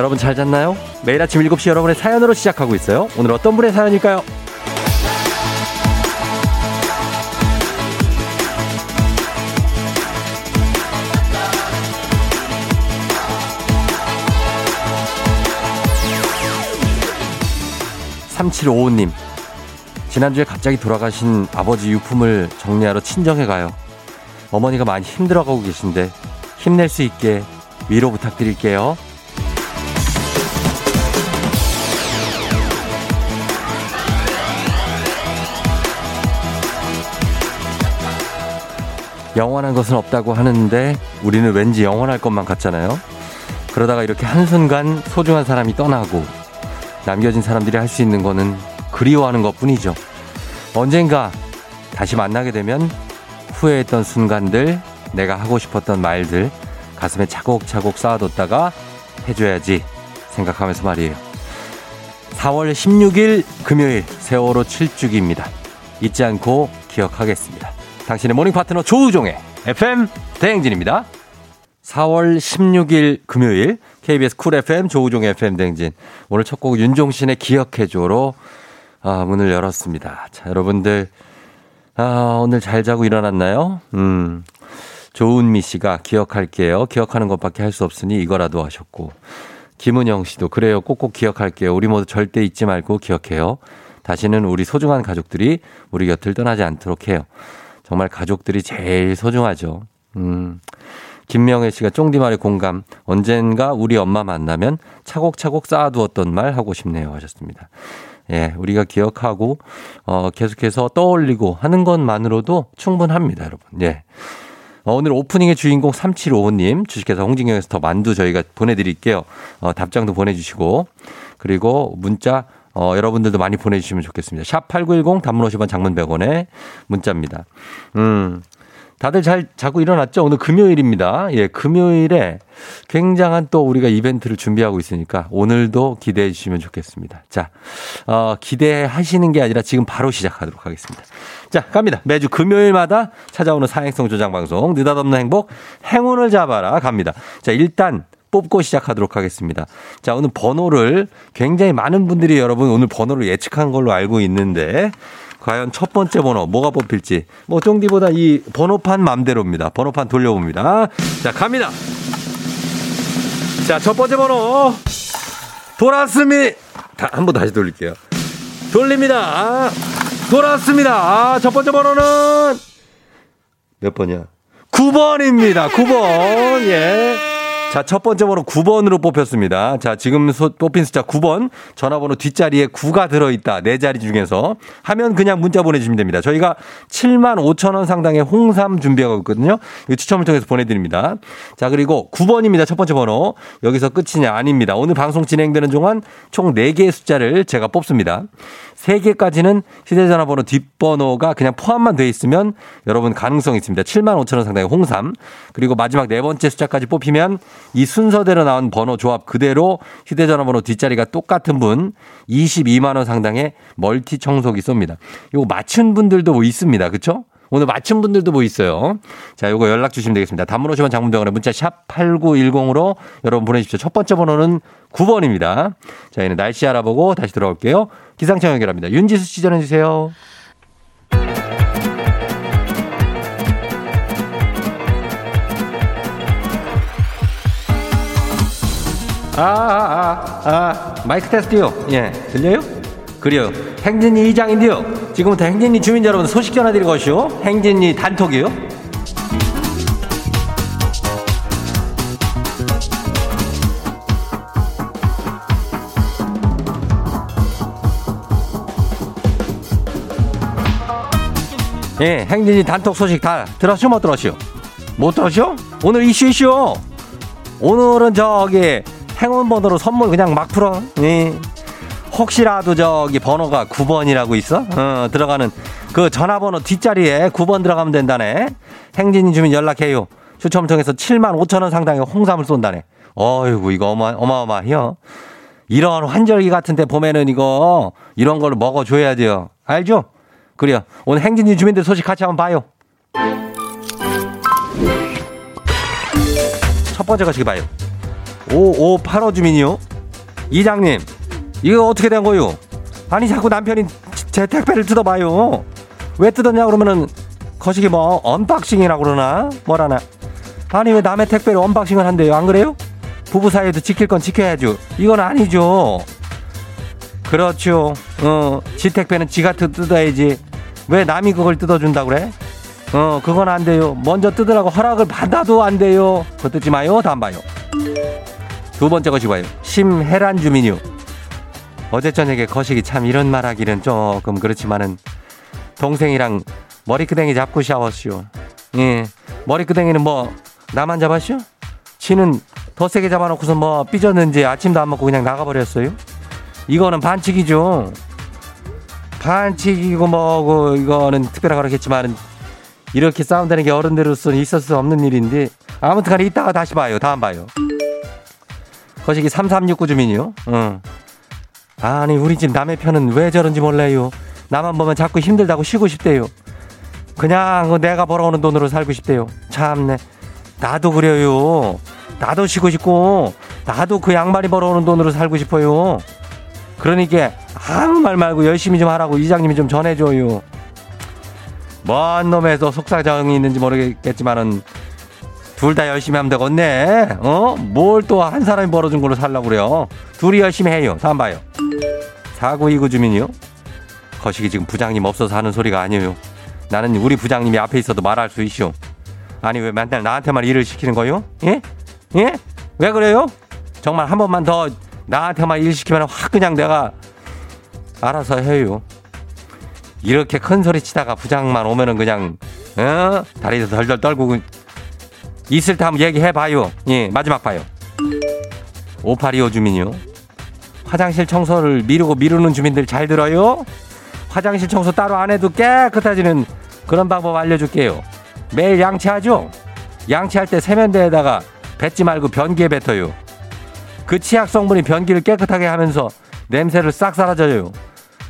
여러분 잘 잤나요? 매일 아침 7시 여러분의 사연으로 시작하고 있어요. 오늘 어떤 분의 사연일까요? 3755님. 지난주에 갑자기 돌아가신 아버지 유품을 정리하러 친정에 가요. 어머니가 많이 힘들어가고 계신데 힘낼 수 있게 위로 부탁드릴게요. 영원한 것은 없다고 하는데 우리는 왠지 영원할 것만 같잖아요. 그러다가 이렇게 한순간 소중한 사람이 떠나고 남겨진 사람들이 할 수 있는 거는 그리워하는 것 뿐이죠. 언젠가 다시 만나게 되면 후회했던 순간들, 내가 하고 싶었던 말들, 가슴에 차곡차곡 쌓아뒀다가 해줘야지 생각하면서 말이에요. 4월 16일 금요일 세월호 7주기입니다. 잊지 않고 기억하겠습니다. 당신의 모닝 파트너 조우종의 FM 대행진입니다. 4월 16일 금요일 KBS 쿨 FM 조우종 FM 대행진 오늘 첫 곡 윤종신의 기억해줘로 아, 문을 열었습니다. 자, 여러분들 아, 오늘 잘 자고 일어났나요? 음. 조은미 씨가 기억할게요. 기억하는 것밖에 할 수 없으니 이거라도 하셨고. 김은영 씨도 그래요. 꼭꼭 기억할게요. 우리 모두 절대 잊지 말고 기억해요. 다시는 우리 소중한 가족들이 우리 곁을 떠나지 않도록 해요. 정말 가족들이 제일 소중하죠. 음. 김명혜 씨가 쫑디 말에 공감. 언젠가 우리 엄마 만나면 차곡차곡 쌓아두었던 말 하고 싶네요. 하셨습니다. 예, 우리가 기억하고, 어, 계속해서 떠올리고 하는 것만으로도 충분합니다, 여러분. 예. 어, 오늘 오프닝의 주인공 3755님, 주식회사 홍진경에서 더 만두 저희가 보내드릴게요. 어, 답장도 보내주시고, 그리고 문자, 어, 여러분들도 많이 보내주시면 좋겠습니다. 샵 8910 단문 50원 장문 100원에 문자입니다. 음. 다들 잘 자고 일어났죠? 오늘 금요일입니다. 예, 금요일에 굉장한 또 우리가 이벤트를 준비하고 있으니까 오늘도 기대해 주시면 좋겠습니다. 자, 어, 기대하시는 게 아니라 지금 바로 시작하도록 하겠습니다. 자, 갑니다. 매주 금요일마다 찾아오는 사행성 조장 방송, 느닷없는 행복, 행운을 잡아라 갑니다. 자, 일단 뽑고 시작하도록 하겠습니다. 자, 오늘 번호를 굉장히 많은 분들이 여러분 오늘 번호를 예측한 걸로 알고 있는데 과연 첫 번째 번호 뭐가 뽑힐지 뭐 쫑디보다 이 번호판 맘대로입니다. 번호판 돌려봅니다. 자 갑니다. 자 첫 번째 번호 돌았습니다. 한 번 다시 돌릴게요. 돌립니다. 아, 돌았습니다. 아, 첫 번째 번호는 몇 번이야? 9번입니다. 9번. 예. 자, 첫 번째 번호 9번으로 뽑혔습니다. 자, 지금 소, 뽑힌 숫자 9번. 전화번호 뒷자리에 9가 들어있다. 네 자리 중에서. 하면 그냥 문자 보내주시면 됩니다. 저희가 7만 5천 원 상당의 홍삼 준비하고 있거든요. 이 추첨을 통해서 보내드립니다. 자, 그리고 9번입니다. 첫 번째 번호. 여기서 끝이냐? 아닙니다. 오늘 방송 진행되는 동안 총 4개의 숫자를 제가 뽑습니다. 3개까지는 휴대전화 번호 뒷번호가 그냥 포함만 돼 있으면 여러분 가능성이 있습니다. 7만 5천 원 상당의 홍삼. 그리고 마지막 네 번째 숫자까지 뽑히면 이 순서대로 나온 번호 조합 그대로 휴대전화 번호 뒷자리가 똑같은 분 22만 원 상당의 멀티 청소기 쏩니다. 이거 맞춘 분들도 뭐 있습니다. 그렇죠? 오늘 맞춘 분들도 뭐 있어요. 자, 요거 연락 주시면 되겠습니다. 단문 50원 장문병원에 문자 샵 8910으로 여러분 보내주십시오. 첫 번째 번호는 9번입니다. 자, 이는 날씨 알아보고 다시 돌아올게요. 기상청 연결합니다. 윤지수 씨 전해주세요. 아, 아, 아, 아, 마이크 테스트요. 예, 들려요? 그래요. 행진이 이장인데요. 지금부터 행진이 주민 여러분 소식 전해드리고 오시오. 행진이 단톡이요. 예, 행진이 단톡 소식 다 들었쇼, 못 들었쇼? 못 들었쇼? 오늘 이슈 이슈. 오늘은 저기 행운 번호로 선물 그냥 막 풀어. 예. 혹시라도 저기 번호가 9번이라고 있어? 어, 들어가는 그 전화번호 뒷자리에 9번 들어가면 된다네. 행진이 주민 연락해요. 추첨을 통해서 7만 5천 원 상당의 홍삼을 쏜다네. 어이구 이거 어마 어마어마해요. 이런 환절기 같은데 보면은 이거 이런 걸 먹어줘야 돼요. 알죠? 그래요. 오늘 행진이 주민들 소식 같이 한번 봐요. 첫 번째 거시기 봐요. 5585 주민이요. 이장님, 이거 어떻게 된 거요? 아니, 자꾸 남편이 제 택배를 뜯어봐요. 왜 뜯었냐 그러면은 거시기 뭐 언박싱이라고 그러나? 뭐라나? 아니 왜 남의 택배를 언박싱을 한대요? 안 그래요? 부부 사이에도 지킬 건 지켜야죠. 이건 아니죠. 그렇죠. 어 지 택배는 지가 뜯어야지. 왜 남이 그걸 뜯어준다 그래? 어 그건 안 돼요. 먼저 뜯으라고 허락을 받아도 안 돼요. 그거 뜯지 마요. 다음 봐요 두 번째 것이 봐요 심혜란 주민요 어제 저녁에 거시기 참 이런 말 하기는 조금 그렇지만은 동생이랑 머리끄댕이 잡고 샤워쇼. 예. 머리끄댕이는 뭐, 나만 잡았쇼? 치는 더 세게 잡아놓고서 뭐 삐졌는지 아침도 안 먹고 그냥 나가버렸어요? 이거는 반칙이죠. 반칙이고 뭐고 이거는 특별하게 그렇겠지만 이렇게 싸운다는 게 어른들로서는 있을 수 없는 일인데 아무튼 간에 이따가 다시 봐요. 다음 봐요. 거시기 3369 주민이요. 응. 아니 우리 집 남의 편은 왜 저런지 몰라요. 나만 보면 자꾸 힘들다고 쉬고 싶대요. 그냥 그 내가 벌어오는 돈으로 살고 싶대요. 참네. 나도 그래요. 나도 쉬고 싶고, 나도 그 양말이 벌어오는 돈으로 살고 싶어요. 그러니까 아무 말 말고 열심히 좀 하라고 이장님이 좀 전해줘요. 뭔 놈에서 속사정이 있는지 모르겠지만은 둘 다 열심히 하면 되겠네. 어? 뭘 또 한 사람이 벌어준 걸로 살라고 그래요. 둘이 열심히 해요. 다음 봐요. 4929 주민이요. 거시기 지금 부장님 없어서 하는 소리가 아니에요. 나는 우리 부장님이 앞에 있어도 말할 수 있쇼. 아니 왜 맨날 나한테만 일을 시키는 거요? 예? 예? 왜 그래요? 정말 한 번만 더 나한테만 일 시키면 확 그냥 내가 알아서 해요. 이렇게 큰 소리 치다가 부장만 오면은 그냥 어? 다리도 덜덜 떨고 있을 때 한번 얘기해 봐요. 예, 마지막 봐요. 5825 주민이요. 화장실 청소를 미루고 미루는 주민들 잘 들어요? 화장실 청소 따로 안 해도 깨끗해지는 그런 방법 알려줄게요. 매일 양치하죠? 양치할 때 세면대에다가 뱉지 말고 변기에 뱉어요. 그 치약 성분이 변기를 깨끗하게 하면서 냄새를 싹 사라져요.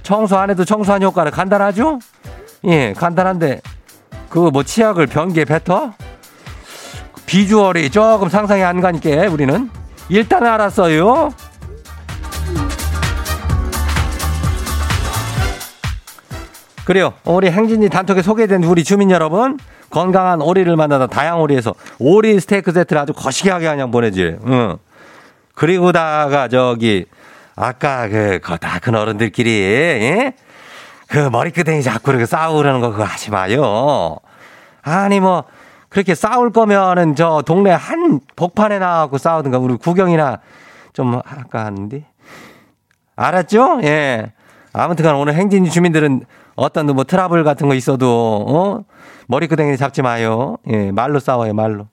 청소 안 해도 청소한 효과는 간단하죠? 예, 간단한데 그뭐 치약을 변기에 뱉어? 비주얼이 조금 상상이 안 가니까 우리는 일단 알았어요. 그래요. 우리 행진이 단톡에 소개된 우리 주민 여러분 건강한 오리를 만나다 다양 오리에서 오리 스테이크 세트를 아주 거시기하게 그냥 보내지. 응. 그리고다가 저기 아까 그 거다 큰 어른들끼리 예? 그 머리끄댕이 자꾸 이렇게 싸우려는 거 그거 하지 마요. 아니 뭐 그렇게 싸울 거면은 저 동네 한 복판에 나가고 싸우든가 우리 구경이나 좀 할까 하는데 알았죠? 예. 아무튼간 오늘 행진 주민들은 어떤 뭐 트러블 같은 거 있어도 어 머리끄댕이 잡지 마요. 예, 말로 싸워요 말로.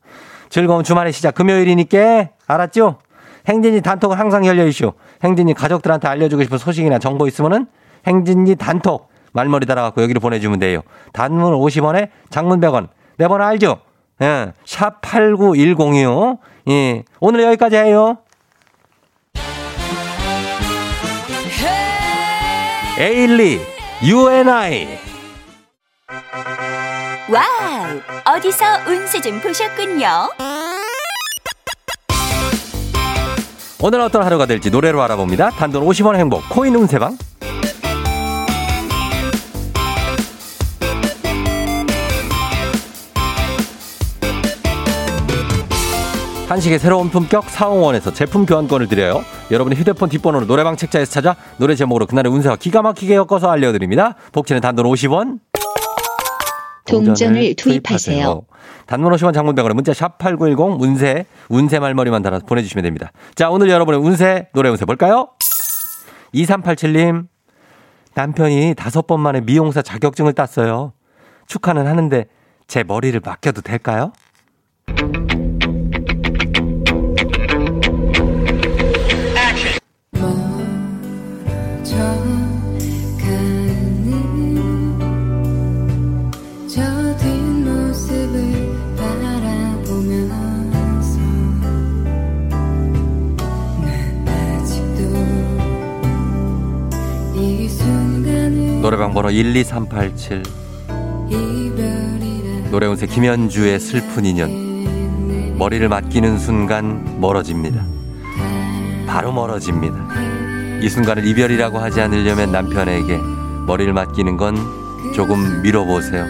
즐거운 주말의 시작 금요일이니까 알았죠? 행진이 단톡은 항상 열려 있쇼. 행진이 가족들한테 알려주고 싶은 소식이나 정보 있으면은 행진이 단톡 말머리 달아갖고 여기로 보내주면 돼요. 단문 50원에 장문 100원. 내 번호 알죠? 예, 샵 8910이요. 예, 오늘 여기까지 해요. 에일리, U&I. 와우! 어디서 운세 좀 보셨군요. 오늘 어떤 하루가 될지 노래로 알아봅니다. 단돈 50원 행복 코인 운세방. 한식의 새로운 품격 사홍원에서 제품 교환권을 드려요. 여러분의 휴대폰 뒷번호로 노래방 책자에서 찾아 노래 제목으로 그날의 운세와 기가 막히게 엮어서 알려드립니다. 복지는 단돈 50원. 동전을 투입하세요. 단문 50원 장문병원에 문자 샵 8910 운세, 운세 말머리만 달아서 보내주시면 됩니다. 자, 오늘 여러분의 운세, 노래 운세 볼까요? 2387님, 남편이 다섯 번 만에 미용사 자격증을 땄어요. 축하는 하는데 제 머리를 맡겨도 될까요? 노래방 번호 12387 이별이라 노래 운세 김현주의 슬픈 인연 머리를 맡기는 순간 멀어집니다. 바로 멀어집니다. 이 순간을 이별이라고 하지 않으려면 남편에게 머리를 맡기는 건 조금 미뤄보세요.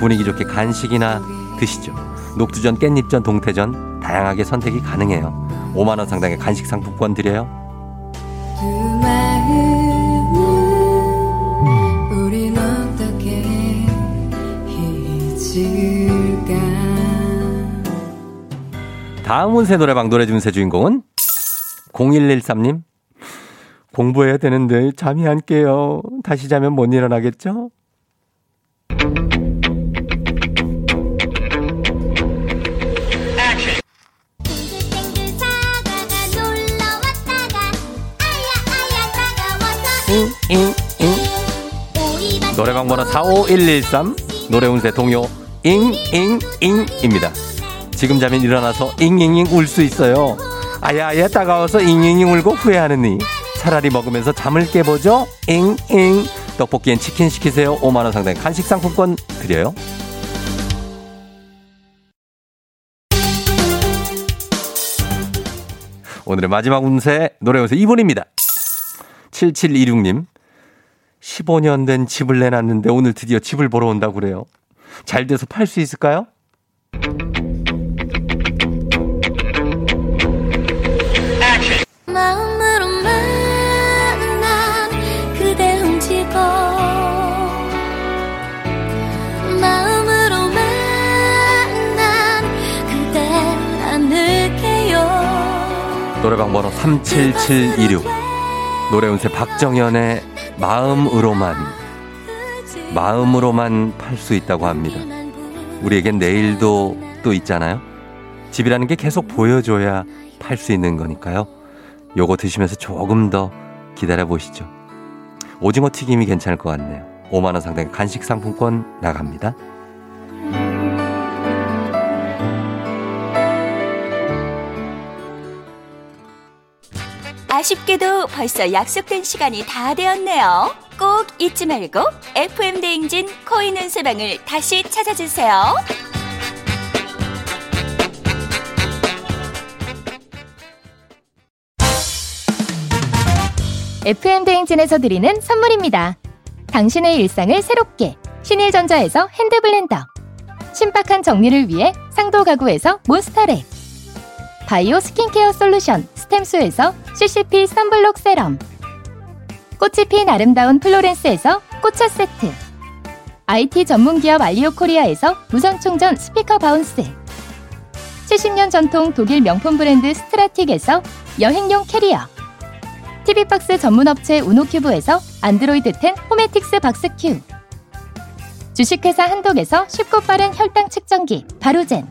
분위기 좋게 간식이나 드시죠. 녹두전, 깻잎전, 동태전 다양하게 선택이 가능해요. 5만 원 상당의 간식 상품권 드려요. 잊을까 다음 운세 노래방 노래 준세 주인공은 0113님. 공부해야 되는데 잠이 안 깨요. 다시 자면 못 일어나겠죠? 노래방 번호 45113 노래 운세 동요 잉잉잉입니다. 지금 자면 일어나서 잉잉잉 울 수 있어요. 아야아야 따가워서 잉잉잉 울고 후회하느니 차라리 먹으면서 잠을 깨보죠. 잉잉 떡볶이엔 치킨 시키세요. 5만 원 상당의 간식 상품권 드려요. 오늘의 마지막 운세 노래 운세 2분입니다. 7726님 15년 된 집을 내놨는데 오늘 드디어 집을 보러 온다고 그래요. 잘 돼서 팔 수 있을까요? 노래방 번호 37726 노래 운세 박정현의 마음으로만 마음으로만 팔 수 있다고 합니다. 우리에겐 내일도 또 있잖아요. 집이라는 게 계속 보여줘야 팔 수 있는 거니까요. 요거 드시면서 조금 더 기다려 보시죠. 오징어 튀김이 괜찮을 것 같네요. 5만 원 상당의 간식 상품권 나갑니다. 아쉽게도 벌써 약속된 시간이 다 되었네요. 꼭 잊지 말고 FM 대행진 코인 운세방을 다시 찾아주세요. FM 대행진에서 드리는 선물입니다. 당신의 일상을 새롭게 신일전자에서 핸드블렌더 신박한 정리를 위해 상도 가구에서 몬스터렉 바이오 스킨케어 솔루션 스템수에서 CCP 선블록 세럼 꽃이 핀 아름다운 플로렌스에서 꽃차 세트. IT 전문기업 알리오 코리아에서 무선 충전 스피커 바운스. 70년 전통 독일 명품 브랜드 스트라틱에서 여행용 캐리어. TV박스 전문업체 우노큐브에서 안드로이드 10 호메틱스 박스큐. 주식회사 한독에서 쉽고 빠른 혈당 측정기 바로젠.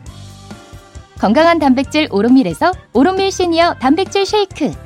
건강한 단백질 오롯밀에서 오롯밀 시니어 단백질 쉐이크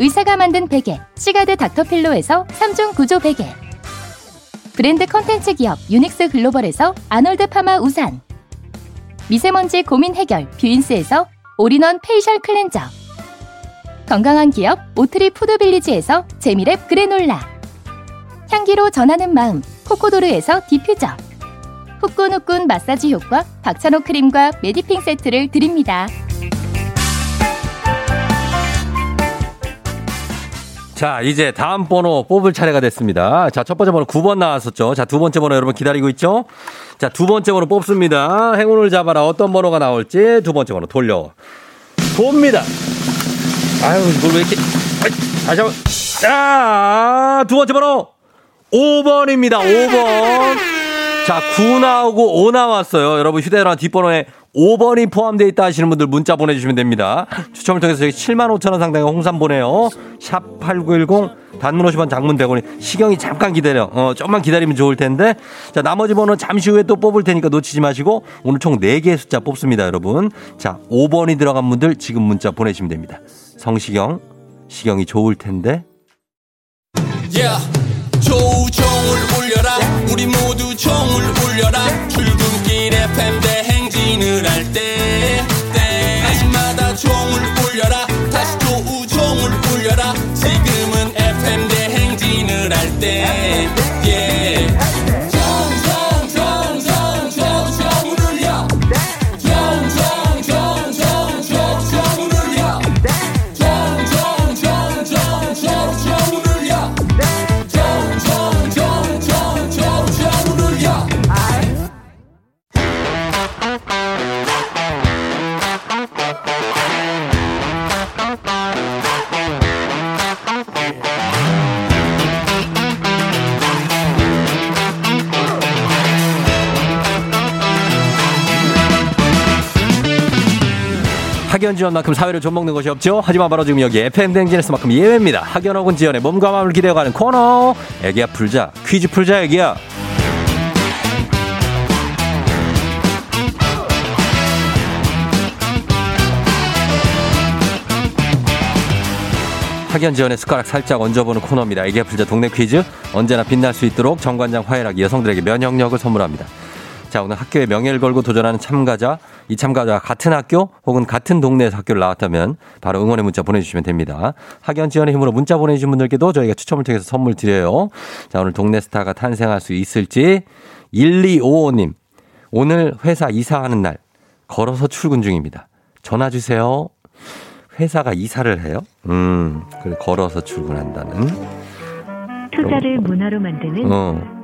의사가 만든 베개 시가드 닥터필로에서 3중 구조 베개. 브랜드 컨텐츠 기업 유닉스 글로벌에서 아놀드 파마 우산. 미세먼지 고민 해결 뷰인스에서 올인원 페이셜 클렌저. 건강한 기업 오트리 푸드빌리지에서 재미랩 그래놀라. 향기로 전하는 마음 코코도르에서 디퓨저. 후끈후끈 마사지 효과 박찬호 크림과 메디핑 세트를 드립니다. 자, 이제 다음 번호 뽑을 차례가 됐습니다. 자, 첫 번째 번호 9번 나왔었죠. 자, 두 번째 번호 여러분 기다리고 있죠? 자, 두 번째 번호 뽑습니다. 행운을 잡아라. 어떤 번호가 나올지 두 번째 번호 돌려 봅니다. 아유, 이걸 왜 이렇게. 아이, 다시 한 번. 아, 두 번째 번호. 5번입니다, 5번. 자, 9 나오고 5 나왔어요. 여러분 휴대전화 뒷번호에 5번이 포함되어 있다 하시는 분들 문자 보내주시면 됩니다. 추첨을 통해서 저희 7만 5천 원 상당의 홍삼 보내요. 샵 8910 단문 50원 장문 100원이 시경이 잠깐 기다려. 어, 좀만 기다리면 좋을 텐데. 자, 나머지 번호 잠시 후에 또 뽑을 테니까 놓치지 마시고 오늘 총 4개의 숫자 뽑습니다, 여러분. 자, 5번이 들어간 분들 지금 문자 보내시면 됩니다. 성시경, 시경이 좋을 텐데. Yeah. 조종을 울려라 우리 모두 종을 울려라 출근길 FM 대 행진을 할때 때마다 종을 울려라. 다시 조우종을 울려라. 지금은 FM 대행진을 할때 yeah. 학연 지원만큼 사회를 좀먹는 것이 없죠. 하지만 바로 지금 여기 FM 댕진에서만큼 예외입니다. 학연 혹은 지원의 몸과 마음을 기대어가는 코너. 애기야 풀자. 퀴즈 풀자 애기야. 학연 지원의 숟가락 살짝 얹어보는 코너입니다. 애기야 풀자 동네 퀴즈. 언제나 빛날 수 있도록 정관장 화해락 여성들에게 면역력을 선물합니다. 자, 오늘 학교의 명예를 걸고 도전하는 참가자, 이 참가자가 같은 학교 혹은 같은 동네에서 학교를 나왔다면 바로 응원의 문자 보내주시면 됩니다. 학연 지원의 힘으로 문자 보내주신 분들께도 저희가 추첨을 통해서 선물 드려요. 자, 오늘 동네 스타가 탄생할 수 있을지 1255님, 오늘 회사 이사하는 날 걸어서 출근 중입니다. 전화 주세요. 회사가 이사를 해요? 음, 그래 걸어서 출근한다는. 투자를 문화로 만드는 어.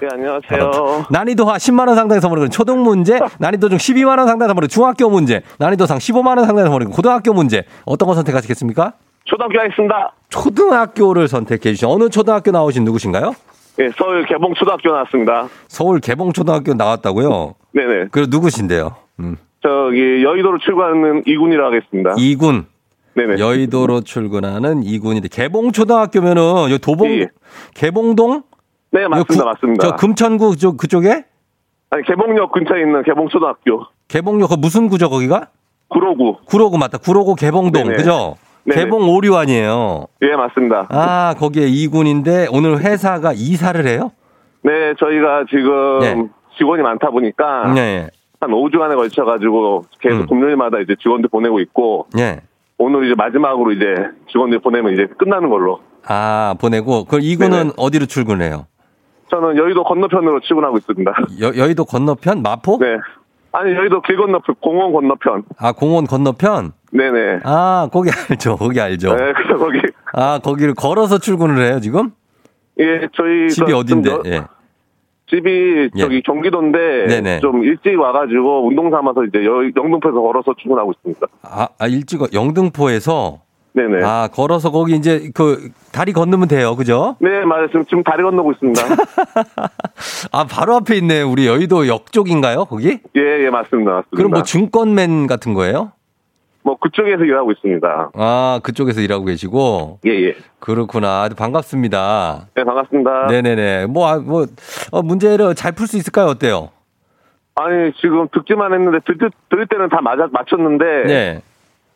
네, 안녕하세요. 난이도 하 10만 원 상당의 선물은 초등 문제, 난이도 중 12만 원 상당의 선물은 중학교 문제, 난이도 상 15만 원 상당의 선물은 고등학교 문제. 어떤 거 선택하시겠습니까? 초등학교 하겠습니다. 초등학교를 선택해 주신 어느 초등학교 나오신 누구신가요? 예, 서울 개봉초등학교 나왔습니다. 서울 개봉초등학교 나왔다고요? 네네. 그 누구신데요? 음. 저기 여의도로 출근하는 이군이라 하겠습니다. 이군. 네네. 여의도로 출근하는 이군인데 개봉초등학교면은 여기 도봉 예. 개봉동 네, 맞습니다. 여기 구- 맞습니다. 저 금천구 쪽 그쪽에 아니, 개봉역 근처에 있는 개봉초등학교. 개봉역 그 무슨 구죠 거기가? 구로구. 구로구 맞다. 구로구 개봉동 네네. 그죠? 네네. 개봉 오류 아니에요. 예, 맞습니다. 아, 거기에 이군인데 오늘 회사가 이사를 해요? 네, 저희가 지금 네. 직원이 많다 보니까 네. 한 5주간에 걸쳐 가지고 계속 음. 금요일마다 이제 직원들 보내고 있고 예. 오늘 이제 마지막으로 이제 직원들 보내면 이제 끝나는 걸로. 아, 보내고 그 이군은 네네. 어디로 출근해요? 저는 여의도 건너편으로 출근하고 있습니다. 여, 여의도 건너편 마포? 네. 아니, 여의도 길 건너편, 공원 건너편. 아, 공원 건너편? 네네. 아, 거기 알죠. 거기 알죠. 네, 그래서 거기. 아, 거기를 걸어서 출근을 해요, 지금? 예, 저희. 집이 그 어딘데? 좀 여- 예. 집이 예. 저기 경기도인데. 네네. 좀 일찍 와가지고 운동 삼아서 이제 여, 영등포에서 걸어서 출근하고 있습니다. 아, 아 일찍 영등포에서 네네. 아, 걸어서 거기 이제 그 다리 건너면 돼요. 그죠? 네, 맞아요. 지금, 지금 다리 건너고 있습니다. 아, 바로 앞에 있네. 우리 여의도 역 쪽인가요? 거기? 예, 예, 맞습니다. 맞습니다. 그럼 뭐 증권맨 같은 거예요? 뭐 그쪽에서 일하고 있습니다. 아, 그쪽에서 일하고 계시고. 예, 예. 그렇구나. 반갑습니다. 네, 반갑습니다. 네네네. 뭐, 아, 뭐, 어, 문제를 잘 풀 수 있을까요? 어때요? 아니, 지금 듣기만 했는데, 들, 들, 들을 때는 다 맞아, 맞췄는데. 네.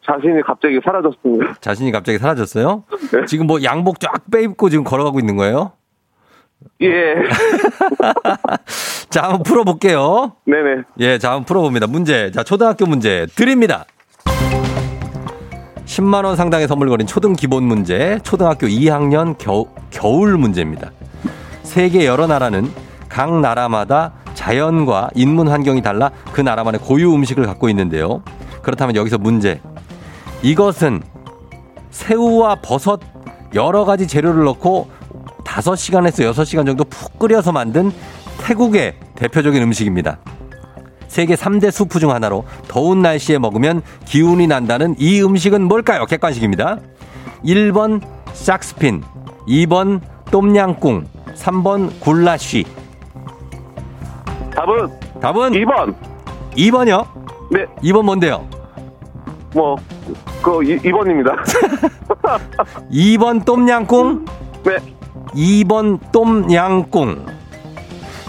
자신이 갑자기 사라졌습니다. 자신이 갑자기 사라졌어요? 네. 지금 뭐 양복 쫙 빼입고 지금 걸어가고 있는 거예요? 예. 자, 한번 풀어볼게요. 네네. 예, 자, 한번 풀어봅니다. 문제. 자, 초등학교 문제 드립니다. 10만원 상당의 선물 거린 초등 기본 문제, 초등학교 2학년 겨, 겨울 문제입니다. 세계 여러 나라는 각 나라마다 자연과 인문 환경이 달라 그 나라만의 고유 음식을 갖고 있는데요. 그렇다면 여기서 문제. 이것은 새우와 버섯 여러 가지 재료를 넣고 5시간에서 6시간 정도 푹 끓여서 만든 태국의 대표적인 음식입니다. 세계 3대 수프 중 하나로 더운 날씨에 먹으면 기운이 난다는 이 음식은 뭘까요? 객관식입니다. 1번 싹스핀, 2번 똠양꿍, 3번 굴라쉬. 답은 답은 2번. 2번이요? 네, 2번 뭔데요? 뭐, 그 2 번입니다. 2번 똠양꿍, 네. 2번 똠양꿍.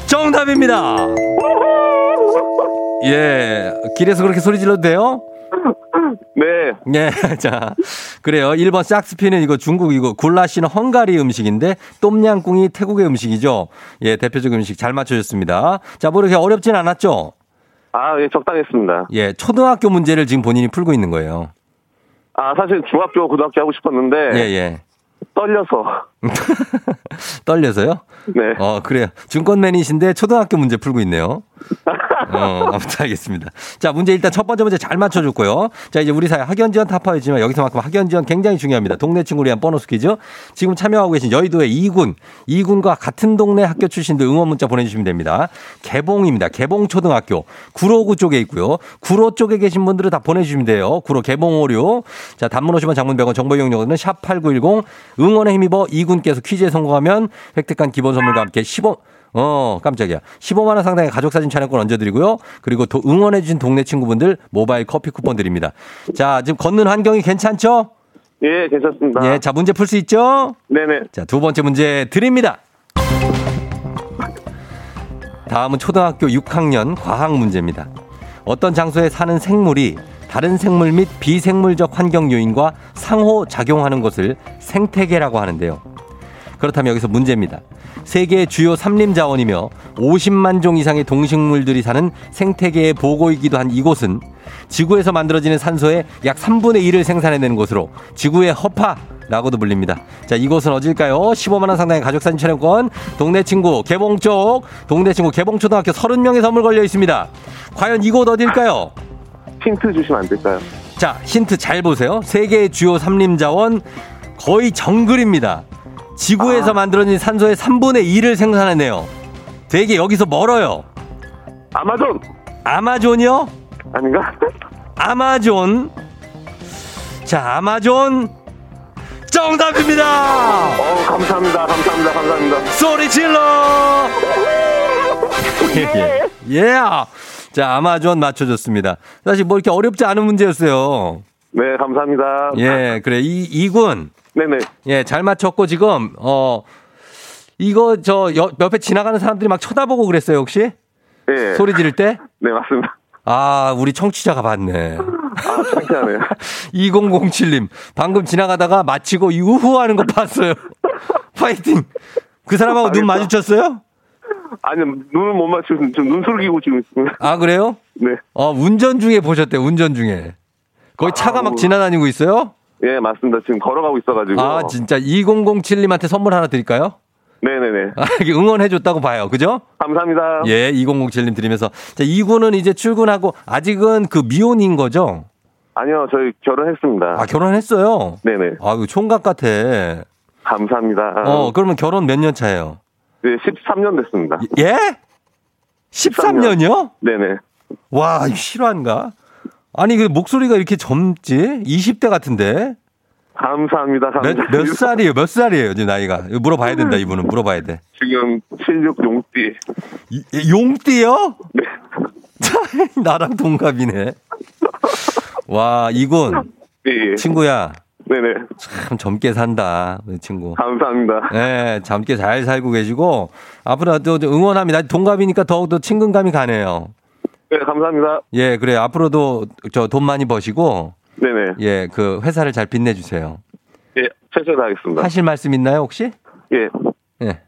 정답입니다. 예, 길에서 그렇게 소리 질러도 돼요? 네. 예, 자, 그래요. 1번 싹스피는 이거 중국 이거 굴라시는 헝가리 음식인데 똠양꿍이 태국의 음식이죠. 예, 대표적 음식 잘 맞춰줬습니다. 자, 뭐 이렇게 어렵진 않았죠? 아, 예, 적당했습니다. 예, 초등학교 문제를 지금 본인이 풀고 있는 거예요. 아, 사실 중학교, 고등학교 하고 싶었는데, 예, 예. 떨려서. 떨려서요? 네. 어, 그래요. 증권맨이신데 초등학교 문제 풀고 있네요. 어, 아무튼 알겠습니다. 자, 문제 일단 첫 번째 문제 잘 맞춰줬고요. 자, 이제 우리 사회 학연 지원 타파이지만 여기서만큼 학연 지원 굉장히 중요합니다. 동네 친구를 위한 보너스 퀴즈. 지금 참여하고 계신 여의도의 이군, 이군과 같은 동네 학교 출신들 응원 문자 보내주시면 됩니다. 개봉입니다. 개봉초등학교. 구로구 쪽에 있고요. 구로 쪽에 계신 분들은 다 보내주시면 돼요. 구로 개봉 오류. 자, 단문 50원 장문 100원 정보 이용료는 샵8910 응 원에 힘입어 이군께서 퀴즈에 성공하면 획득한 기본 선물과 함께 15, 어, 깜짝이야. 15만원 상당의 가족사진 촬영권 얹어드리고요. 그리고 또 응원해주신 동네 친구분들 모바일 커피 쿠폰 드립니다. 자, 지금 걷는 환경이 괜찮죠? 예, 괜찮습니다. 예, 자, 문제 풀 수 있죠? 네네. 자, 두 번째 문제 드립니다. 다음은 초등학교 6학년 과학 문제입니다. 어떤 장소에 사는 생물이 다른 생물 및 비생물적 환경 요인과 상호 작용하는 것을 생태계라고 하는데요. 그렇다면 여기서 문제입니다. 세계의 주요 삼림 자원이며 50만 종 이상의 동식물들이 사는 생태계의 보고이기도 한 이곳은 지구에서 만들어지는 산소의 약 3분의 1을 생산해내는 곳으로 지구의 허파라고도 불립니다. 자, 이곳은 어딜까요? 15만원 상당의 가족사진 촬영권, 동네 친구 개봉 쪽, 동네 친구 개봉초등학교 30명의 선물 걸려 있습니다. 과연 이곳 어딜까요? 힌트 주시면 안 될까요? 자, 힌트 잘 보세요. 세계의 주요 삼림 자원 거의 정글입니다. 지구에서 만들어진 산소의 3분의 1을 생산해내요. 되게 여기서 멀어요. 아마존! 아마존이요? 아닌가? 아마존. 자, 아마존. 정답입니다! 어, 감사합니다. 감사합니다. 감사합니다. 소리 질러! 예, 예. 예. 자, 아마존 맞춰줬습니다. 사실 뭐 이렇게 어렵지 않은 문제였어요. 네, 감사합니다. 예, 그래. 이, 이군. 네네. 예, 잘 맞췄고 지금, 어, 이거 저 여- 옆에 지나가는 사람들이 막 쳐다보고 그랬어요, 혹시? 예. 소리 지를 때? 네, 맞습니다. 아, 우리 청취자가 봤네. 아, 창피하네요. 2007님, 방금 지나가다가 마치고 유후 하는 거 봤어요. 파이팅! 그 사람하고 눈 마주쳤어요? 아니, 눈을 못 맞추고 지금 눈솔기고 지금 있습니다. 아, 그래요? 네. 어, 운전 중에 보셨대, 운전 중에. 거기 차가 막 아우. 지나다니고 있어요? 예, 맞습니다. 지금 걸어가고 있어가지고. 아, 진짜 2007님한테 선물 하나 드릴까요? 네네네. 아, 응원해줬다고 봐요. 그죠? 감사합니다. 예, 2007님 드리면서. 자, 이구는 이제 출근하고 아직은 그 미혼인 거죠? 아니요, 저희 결혼했습니다. 아, 결혼했어요? 네네. 아, 총각 같아. 감사합니다. 어, 그러면 결혼 몇 년 차예요? 네, 13년 됐습니다. 예? 13년이요? 네네. 와, 이거 실화인가? 아니, 그 목소리가 이렇게 젊지? 20대 같은데? 감사합니다. 몇, 감사합니다. 몇 살이에요? 몇 살이에요? 지금 나이가. 물어봐야 된다, 이분은. 물어봐야 돼. 지금 76 용띠. 이- 이- 용띠요? 네. 나랑 동갑이네. 와, 이군. 예, 예. 친구야. 네네. 참 젊게 산다, 우리 친구. 감사합니다. 네, 젊게 잘 살고 계시고, 앞으로도 응원합니다. 동갑이니까 더욱더 친근감이 가네요. 네, 감사합니다. 예, 그래. 앞으로도 저 돈 많이 버시고, 네네. 예, 그 회사를 잘 빛내주세요. 예, 최선을 다하겠습니다. 하실 말씀 있나요, 혹시? 예. 예.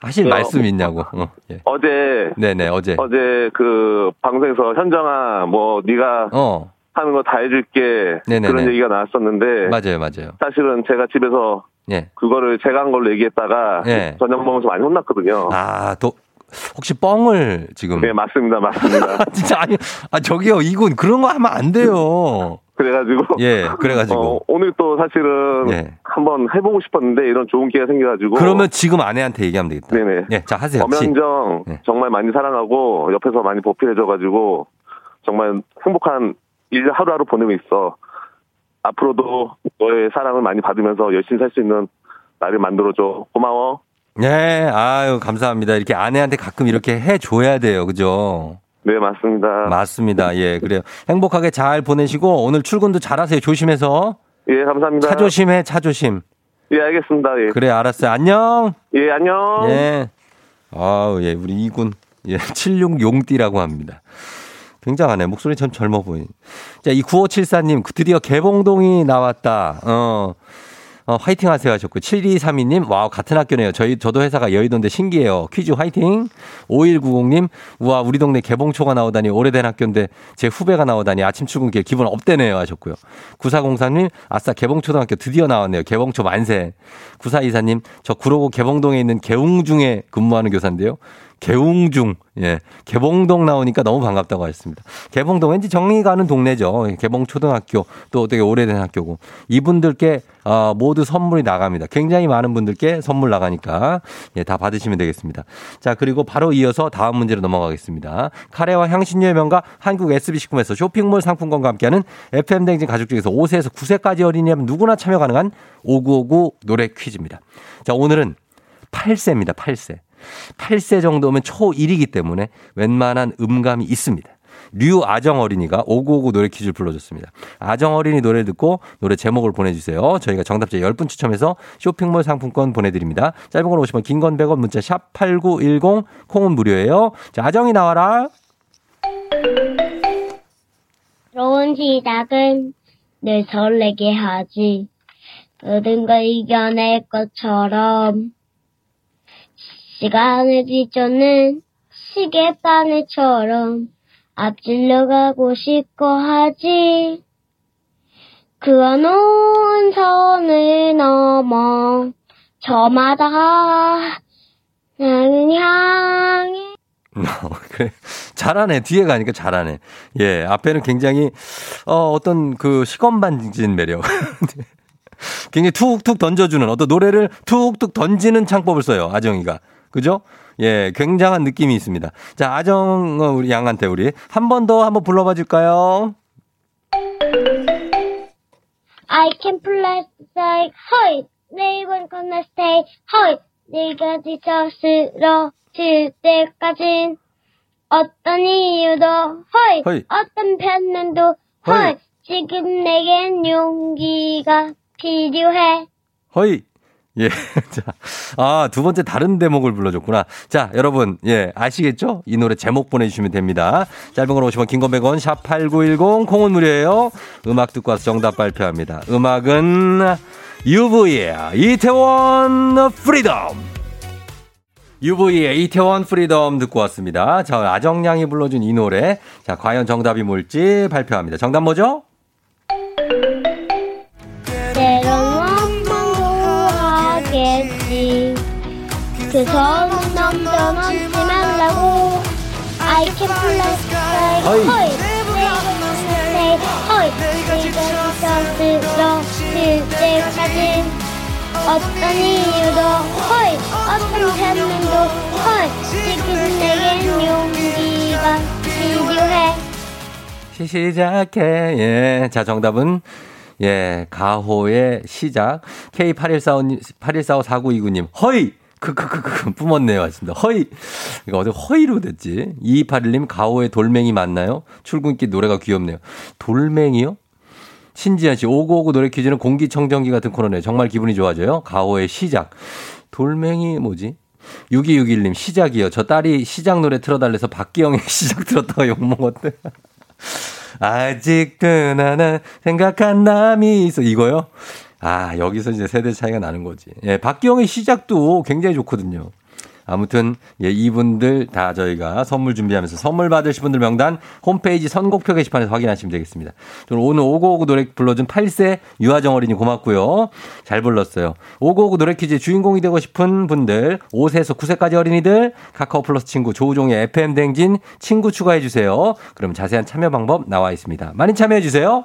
하실 어, 말씀 있냐고. 어, 예. 어제, 네네, 어제. 어제 그 방송에서 현정아, 뭐, 네가 어, 하는 거 다 해줄게. 네네네. 그런 얘기가 나왔었는데. 맞아요, 맞아요. 사실은 제가 집에서 예. 그거를 제가 한 걸로 얘기했다가 예. 저녁 먹으면서 많이 혼났거든요. 아, 또, 혹시 뻥을 지금. 네, 맞습니다. 맞습니다. 진짜 아니, 아, 저기요, 이군 그런 거 하면 안 돼요. 그래가지고. 예, 그래가지고. 어, 오늘 또 사실은 예. 한번 해보고 싶었는데 이런 좋은 기회가 생겨가지고. 그러면 지금 아내한테 얘기하면 되겠다. 네네. 예, 자, 하세요. 시. 엄연정 네. 정말 많이 사랑하고 옆에서 많이 보필해줘가지고 정말 행복한 일 하루하루 보내고 있어. 앞으로도 너의 사랑을 많이 받으면서 열심히 살 수 있는 나를 만들어줘. 고마워. 네, 아유, 감사합니다. 이렇게 아내한테 가끔 이렇게 해줘야 돼요. 그죠? 네, 맞습니다. 맞습니다. 예, 그래요. 행복하게 잘 보내시고 오늘 출근도 잘 하세요. 조심해서. 예, 감사합니다. 차 조심해, 차 조심. 예, 알겠습니다. 예. 그래, 알았어요. 안녕. 예, 안녕. 예. 아우, 예, 우리 이군. 예, 76용띠라고 합니다. 굉장하네. 목소리 참 젊어 보인. 자, 이 9574님, 드디어 개봉동이 나왔다. 어. 어, 화이팅 하세요 하셨고, 7232님, 와우, 같은 학교네요. 저희, 저도 회사가 여의도인데 신기해요. 퀴즈 화이팅. 5190님, 우와, 우리 동네 개봉초가 나오다니, 오래된 학교인데, 제 후배가 나오다니, 아침 출근길 기분 업되네요 하셨고요. 9403님, 아싸, 개봉초등학교 드디어 나왔네요. 개봉초 만세. 9424님, 저 구로구 개봉동에 있는 개웅중에 근무하는 교사인데요. 개웅중, 예. 개봉동 나오니까 너무 반갑다고 하셨습니다. 개봉동 왠지 정리 가는 동네죠. 개봉초등학교, 또 되게 오래된 학교고. 이분들께, 어, 모두 선물이 나갑니다. 굉장히 많은 분들께 선물 나가니까, 예, 다 받으시면 되겠습니다. 자, 그리고 바로 이어서 다음 문제로 넘어가겠습니다. 카레와 향신료의 명가 한국 SB식품에서 쇼핑몰 상품권과 함께하는 FM댕진 가족 중에서 5세에서 9세까지 어린이라면 누구나 참여 가능한 5959 노래 퀴즈입니다. 자, 오늘은 8세입니다. 8세. 8세 정도면 초1이기 때문에 웬만한 음감이 있습니다. 류아정 어린이가 5959 노래 퀴즈를 불러줬습니다. 아정 어린이 노래 듣고 노래 제목을 보내주세요. 저희가 정답자 10분 추첨해서 쇼핑몰 상품권 보내드립니다. 짧은 걸 오시면 긴 건 100원 문자 샵 8910 콩은 무료예요. 자, 아정이 나와라. 좋은 시작은 늘 설레게 하지. 모든 걸 이겨낼 것처럼. 시간을 뒤쫓는 시계바늘처럼 앞질러 가고 싶고 하지. 그어놓은 선을 넘어 저마다 나는 향해 그래. 잘하네. 뒤에 가니까 잘하네. 예, 앞에는 굉장히, 어, 어떤 그 시건반진 매력. 굉장히 툭툭 던져주는 어떤 노래를 툭툭 던지는 창법을 써요. 아정이가. 그죠? 예, 굉장한 느낌이 있습니다. 자, 아정, 어, 우리 양한테 우리 한 번 더 한번 불러봐 줄까요? I can play like 내 이번 gonna stay 허이 네가 지쳐 쓰러질 때까진 어떤 이유도 허이, 허이. 어떤 변명도 허이. 허이 지금 내겐 용기가 필요해 허이. 예. 자, 아, 두 번째 다른 대목을 불러줬구나. 자, 여러분, 예, 아시겠죠? 이 노래 제목 보내주시면 됩니다. 짧은 걸 오시면 긴건 100원, 샵8910, 콩은 무료예요. 음악 듣고 와서 정답 발표합니다. 음악은 UV의 이태원 프리덤. UV의 이태원 프리덤 듣고 왔습니다. 자, 아정양이 불러준 이 노래. 자, 과연 정답이 뭘지 발표합니다. 정답 뭐죠? 그 손은 넘쳐넘지 말라고 I can play like 허이. 허이 내 허이 네가 지쳐 쓰러질 때까지 어떤 이유도 허이 어떤 변명도 허이 지금 내겐 용기가 필요해 시작해. 예. 자, 정답은 예, 가호의 시작. K8145님, 81454929님, 허이! 크크크크 뿜었네요. 하십니다. 허이! 이거 어디 허이로 됐지? 2281님, 가호의 돌멩이 맞나요? 출근길 노래가 귀엽네요. 돌멩이요? 신지현 씨, 5959 노래 퀴즈는 공기청정기 같은 코너네요. 정말 기분이 좋아져요. 가호의 시작. 돌멩이 뭐지? 6261님, 시작이요. 저 딸이 시작 노래 틀어달래서 박기영의 시작 들었다가 욕먹었대. 아직도 나는 생각한 남이 있어. 이거요? 아, 여기서 이제 세대 차이가 나는 거지. 예, 박기영의 시작도 굉장히 좋거든요. 아무튼, 예, 이분들 다 저희가 선물 준비하면서 선물 받으실 분들 명단 홈페이지 선곡표 게시판에서 확인하시면 되겠습니다. 오늘 5959 노래 불러준 8세 유하정 어린이 고맙고요. 잘 불렀어요. 5959 노래 퀴즈 주인공이 되고 싶은 분들, 5세에서 9세까지 어린이들, 카카오 플러스 친구 조우종의 FM 댕진 친구 추가해 주세요. 그럼 자세한 참여 방법 나와 있습니다. 많이 참여해 주세요.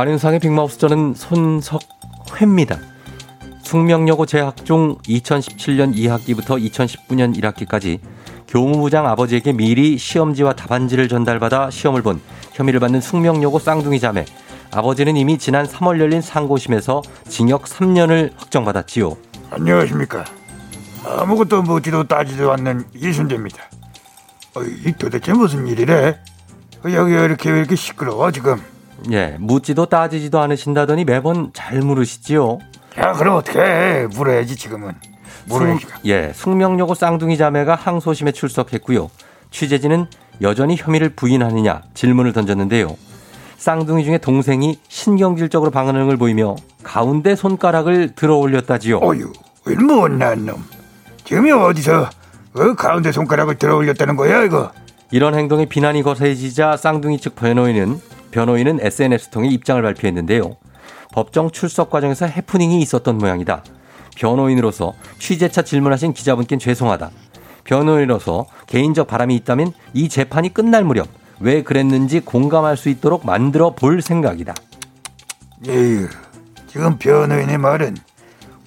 안윤상의 빅마우스 저는 손석회입니다. 숙명여고 재학 중 2017년 2학기부터 2019년 1학기까지 교무부장 아버지에게 미리 시험지와 답안지를 전달받아 시험을 본 혐의를 받는 숙명여고 쌍둥이 자매. 아버지는 이미 지난 3월 열린 상고심에서 징역 3년을 확정받았지요. 안녕하십니까. 아무것도 묻지도 따지도 않는 이순재입니다. 어, 이 도대체 무슨 일이래? 어, 여기 왜 이렇게 왜 이렇게 시끄러워 지금? 예, 묻지도 따지지도 않으신다더니 매번 잘 물으시지요. 야 그럼 어떡해 물어야지 지금은 물어야지. 숙- 예, 숙명여고 쌍둥이 자매가 항소심에 출석했고요. 취재진은 여전히 혐의를 부인하느냐 질문을 던졌는데요. 쌍둥이 중에 동생이 신경질적으로 반응을 보이며 가운데 손가락을 들어 올렸다지요. 어유 왜 못난 놈. 지금이 어디서 그 가운데 손가락을 들어 올렸다는 거야 이거? 이런 행동에 비난이 거세지자 쌍둥이 측 변호인은 변호인은 SNS 통해 입장을 발표했는데요. 법정 출석 과정에서 해프닝이 있었던 모양이다. 변호인으로서 취재차 질문하신 기자분께 죄송하다. 변호인으로서 개인적 바람이 있다면 이 재판이 끝날 무렵 왜 그랬는지 공감할 수 있도록 만들어 볼 생각이다. 에휴 지금 변호인의 말은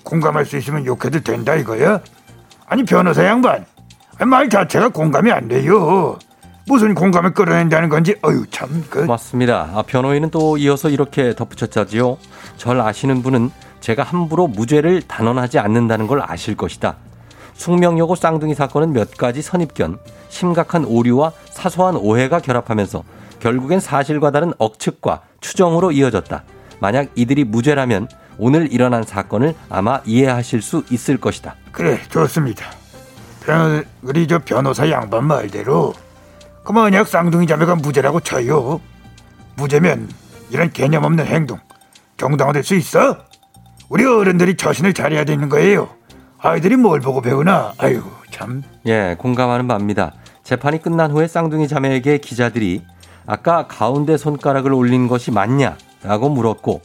공감할 수 있으면 욕해도 된다 이거야? 아니 변호사 양반 말 자체가 공감이 안 돼요. 무슨 공감을 끌어낸다는 건지 어유 참 그 맞습니다. 아, 변호인은 또 이어서 이렇게 덧붙였자지요. 절 아시는 분은 제가 함부로 무죄를 단언하지 않는다는 걸 아실 것이다. 숙명여고 쌍둥이 사건은 몇 가지 선입견, 심각한 오류와 사소한 오해가 결합하면서 결국엔 사실과 다른 억측과 추정으로 이어졌다. 만약 이들이 무죄라면 오늘 일어난 사건을 아마 이해하실 수 있을 것이다. 그래 좋습니다. 변 우리 저 변호사 양반 말대로 그 만약 쌍둥이 자매가 무죄라고 쳐요. 무죄면 이런 개념 없는 행동 정당화될 수 있어? 우리 어른들이 자신을 잘해야 되는 거예요. 아이들이 뭘 보고 배우나? 아유 참. 예, 공감하는 바입니다. 재판이 끝난 후에 쌍둥이 자매에게 기자들이 아까 가운데 손가락을 올린 것이 맞냐? 라고 물었고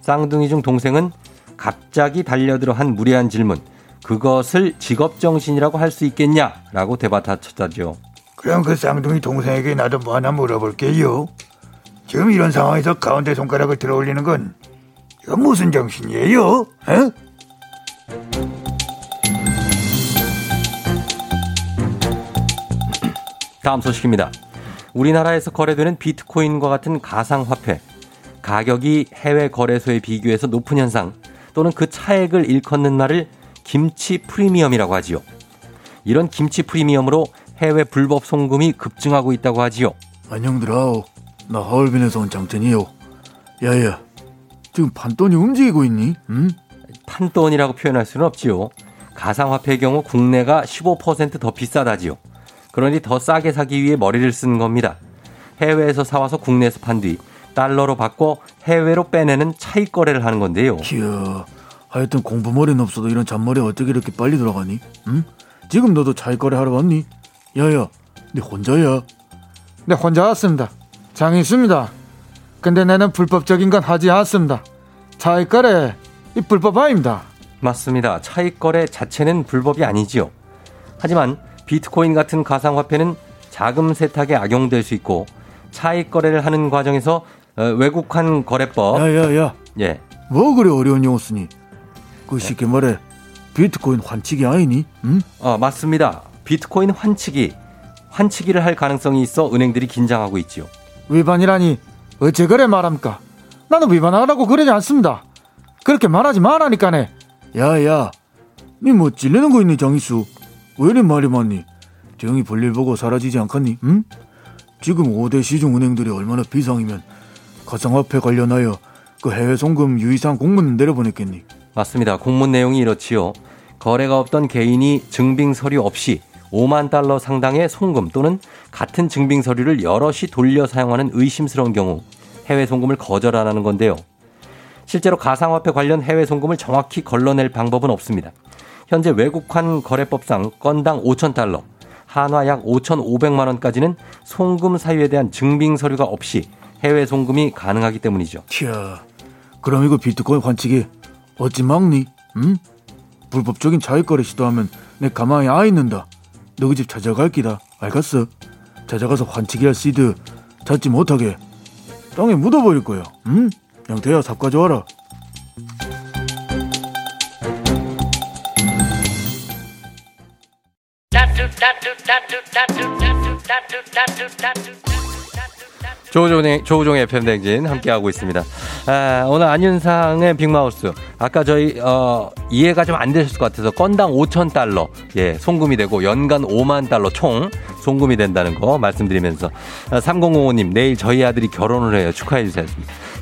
쌍둥이 중 동생은 갑자기 달려들어 한 무례한 질문. 그것을 직업정신이라고 할 수 있겠냐? 라고 대받아쳤다죠. 그럼 그 쌍둥이 동생에게 나도 뭐 하나 물어볼게요. 지금 이런 상황에서 가운데 손가락을 들어 올리는 건 이건 무슨 정신이에요? 어? 다음 소식입니다. 우리나라에서 거래되는 비트코인과 같은 가상화폐. 가격이 해외 거래소에 비교해서 높은 현상 또는 그 차액을 일컫는 말을 김치 프리미엄이라고 하지요. 이런 김치 프리미엄으로 해외 불법 송금이 급증하고 있다고 하지요. 안녕들아. 나 하얼빈에서 온 장ten이요. 야야, 지금 판돈이 움직이고 있니? 응? 판돈이라고 표현할 수는 없지요. 가상화폐의 경우 국내가 15%더 비싸다지요. 그러니 더 싸게 사기 위해 머리를 쓰는 겁니다. 해외에서 사와서 국내에서 판 뒤 달러로 바꿔 해외로 빼내는 차익 거래를 하는 건데요. 기야, 하여튼 공부머리는 없어도 이런 잔머리 어떻게 이렇게 빨리 돌아가니? 응? 지금 너도 차익 거래 하러 왔니? 야야, 네 혼자야? 네, 혼자 왔습니다. 장이 있습니다. 근데 나는 불법적인 건 하지 않습니다. 차익거래, 이 불법 아닙니다. 맞습니다. 차익 거래 자체는 불법이 아니지요. 하지만 비트코인 같은 가상화폐는 자금 세탁에 악용될 수 있고 차익 거래를 하는 과정에서 어, 외국환 거래법 야야야, 예. 뭐 그래 어려운 용어 쓰니? 그 쉽게 말해 비트코인 환치기 아니니? 응? 어, 맞습니다. 비트코인 환치기 환치기를 할 가능성이 있어 은행들이 긴장하고 있지요. 위반이라니 어째 그래 말합니까? 나는 위반하라고 그러지 않습니다. 그렇게 말하지 말라니까네. 야야, 니뭐 찔리는 거 있니 장이수? 왜 이리 말이 많니? 조용히 볼일 보고 사라지지 않겠니? 응? 지금 5대 시중 은행들이 얼마나 비상이면 가상화폐 관련하여 그 해외 송금 유의사항 공문 내려보냈겠니? 맞습니다. 공문 내용이 이렇지요. 거래가 없던 개인이 증빙 서류 없이 5만 달러 상당의 송금 또는 같은 증빙 서류를 여럿이 돌려 사용하는 의심스러운 경우 해외 송금을 거절하라는 건데요. 실제로 가상화폐 관련 해외 송금을 정확히 걸러낼 방법은 없습니다. 현재 외국환 거래법상 건당 5천 달러, 한화 약 5,500만 원까지는 송금 사유에 대한 증빙 서류가 없이 해외 송금이 가능하기 때문이죠. 튀야, 그럼 이거 비트코인 환치기 어찌 막니? 응? 불법적인 자위거래 시도하면 내 가만히 아 있는다. 너희 집 찾아갈 기다. 알겠어? 찾아가서 환치기할 시드 찾지 못하게 땅에 묻어버릴 거야. 응? 양태야 삽 가져와라. 조우종의, 조우종의 FM댕진 함께하고 있습니다. 아, 오늘 안윤상의 빅마우스. 아까 저희, 어, 이해가 좀 안 되셨을 것 같아서 건당 5천 달러, 예, 송금이 되고 연간 5만 달러 총 송금이 된다는 거 말씀드리면서. 아, 3005님, 내일 저희 아들이 결혼을 해요. 축하해 주세요.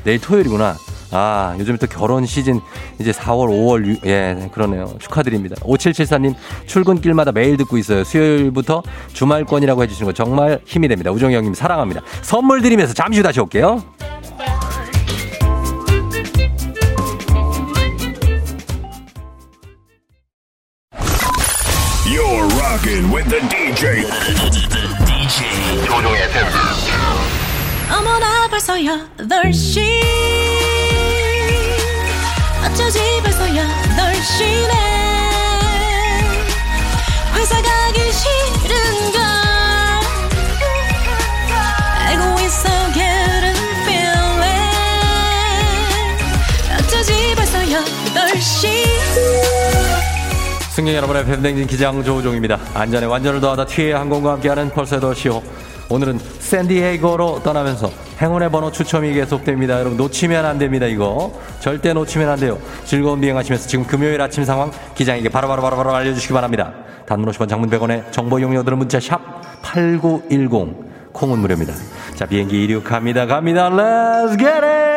내일 토요일이구나. 아, 요즘 또 결혼 시즌 이제 4월, 5월, 6, 예, 그러네요. 축하드립니다. 5774님, 출근길마다 매일 듣고 있어요. 수요일부터 주말권이라고 해주시는 거 정말 힘이 됩니다. 우정이 형님 사랑합니다. 선물 드리면서 잠시 후 다시 올게요. rocking with the DJ. DJ 조종의 FM. 어머나 벌써 8시 어쩌지 벌써 8시네 승객 여러분의 팬댕진 기장 조우종입니다. 안전에 완전을 더하다 티웨이 항공과 함께하는 펄스의 더시호. 오늘은 샌디에이고로 떠나면서 행운의 번호 추첨이 계속됩니다. 여러분 놓치면 안 됩니다. 이거 절대 놓치면 안 돼요. 즐거운 비행하시면서 지금 금요일 아침 상황 기장에게 바로바로 바로 바로, 바로 알려주시기 바랍니다. 단문 50원 장문 100원에 정보 이용료들은 문자 샵 8910 콩은 무료입니다. 자 비행기 이륙합니다. 갑니다. Let's get it!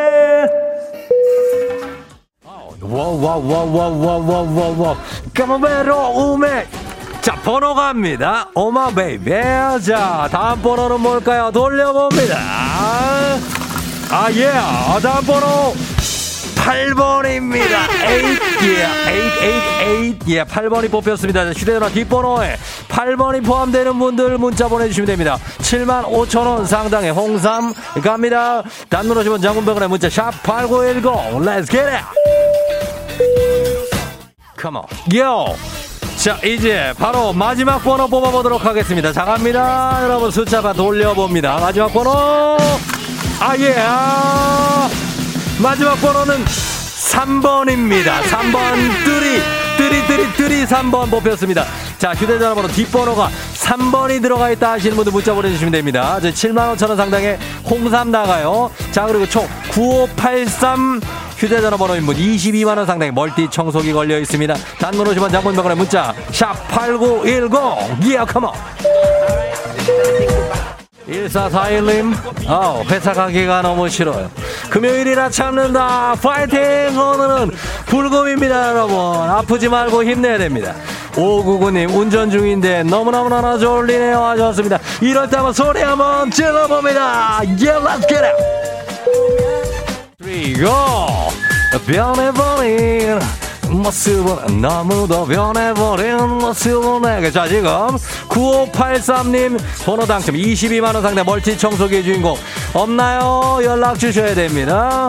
와와와와와와와와 까마베로 우메. 자 번호 갑니다. 오마 베이비. 자 다음 번호는 뭘까요? 돌려봅니다. 아예. 다음 번호. 8번입니다. 8 예, 8 8 8 예, 8번이 뽑혔습니다. 휴대전화 뒷번호에 8번이 포함되는 분들 문자 보내주시면 됩니다. 7만 5천원 상당의 홍삼 갑니다. 단문 50원 장군병원의 문자 샵8910 Let's get it On. Yo! 자, 이제 바로 마지막 번호 뽑아보도록 하겠습니다. 자, 갑니다. 여러분 숫자가 돌려봅니다. 마지막 번호! 아, 예! 아, 마지막 번호는 3번입니다. 3번 뚜리, 뚜리, 뚜리, 뚜리 3번 뽑혔습니다. 자, 휴대전화 번호 뒷번호가 3번이 들어가 있다 하시는 분들 문자 보내주시면 됩니다. 저 7만 5천 원 상당의 홍삼 나가요. 자, 그리고 총 9583 휴대전화 번호 인분 22만 원 상당의 멀티 청소기 걸려 있습니다. 단문 50원 장문 병원의 문자 샵8910 이야 컴온 1441님 어, 회사 가기가 너무 싫어요. 금요일이라 참는다. 파이팅! 오늘은 불금입니다 여러분. 아프지 말고 힘내야 됩니다. 599님 운전 중인데 너무너무나 졸리네요. 하셨습니다. 이럴 때 한번 소리 한번 질러봅니다. Yeah let's get it 그리고 변해버린 모습은 너무도 변해버린 모습은 내게 자 지금 9583님 번호 당첨 22만원 상대 멀티 청소기의 주인공 없나요? 연락 주셔야 됩니다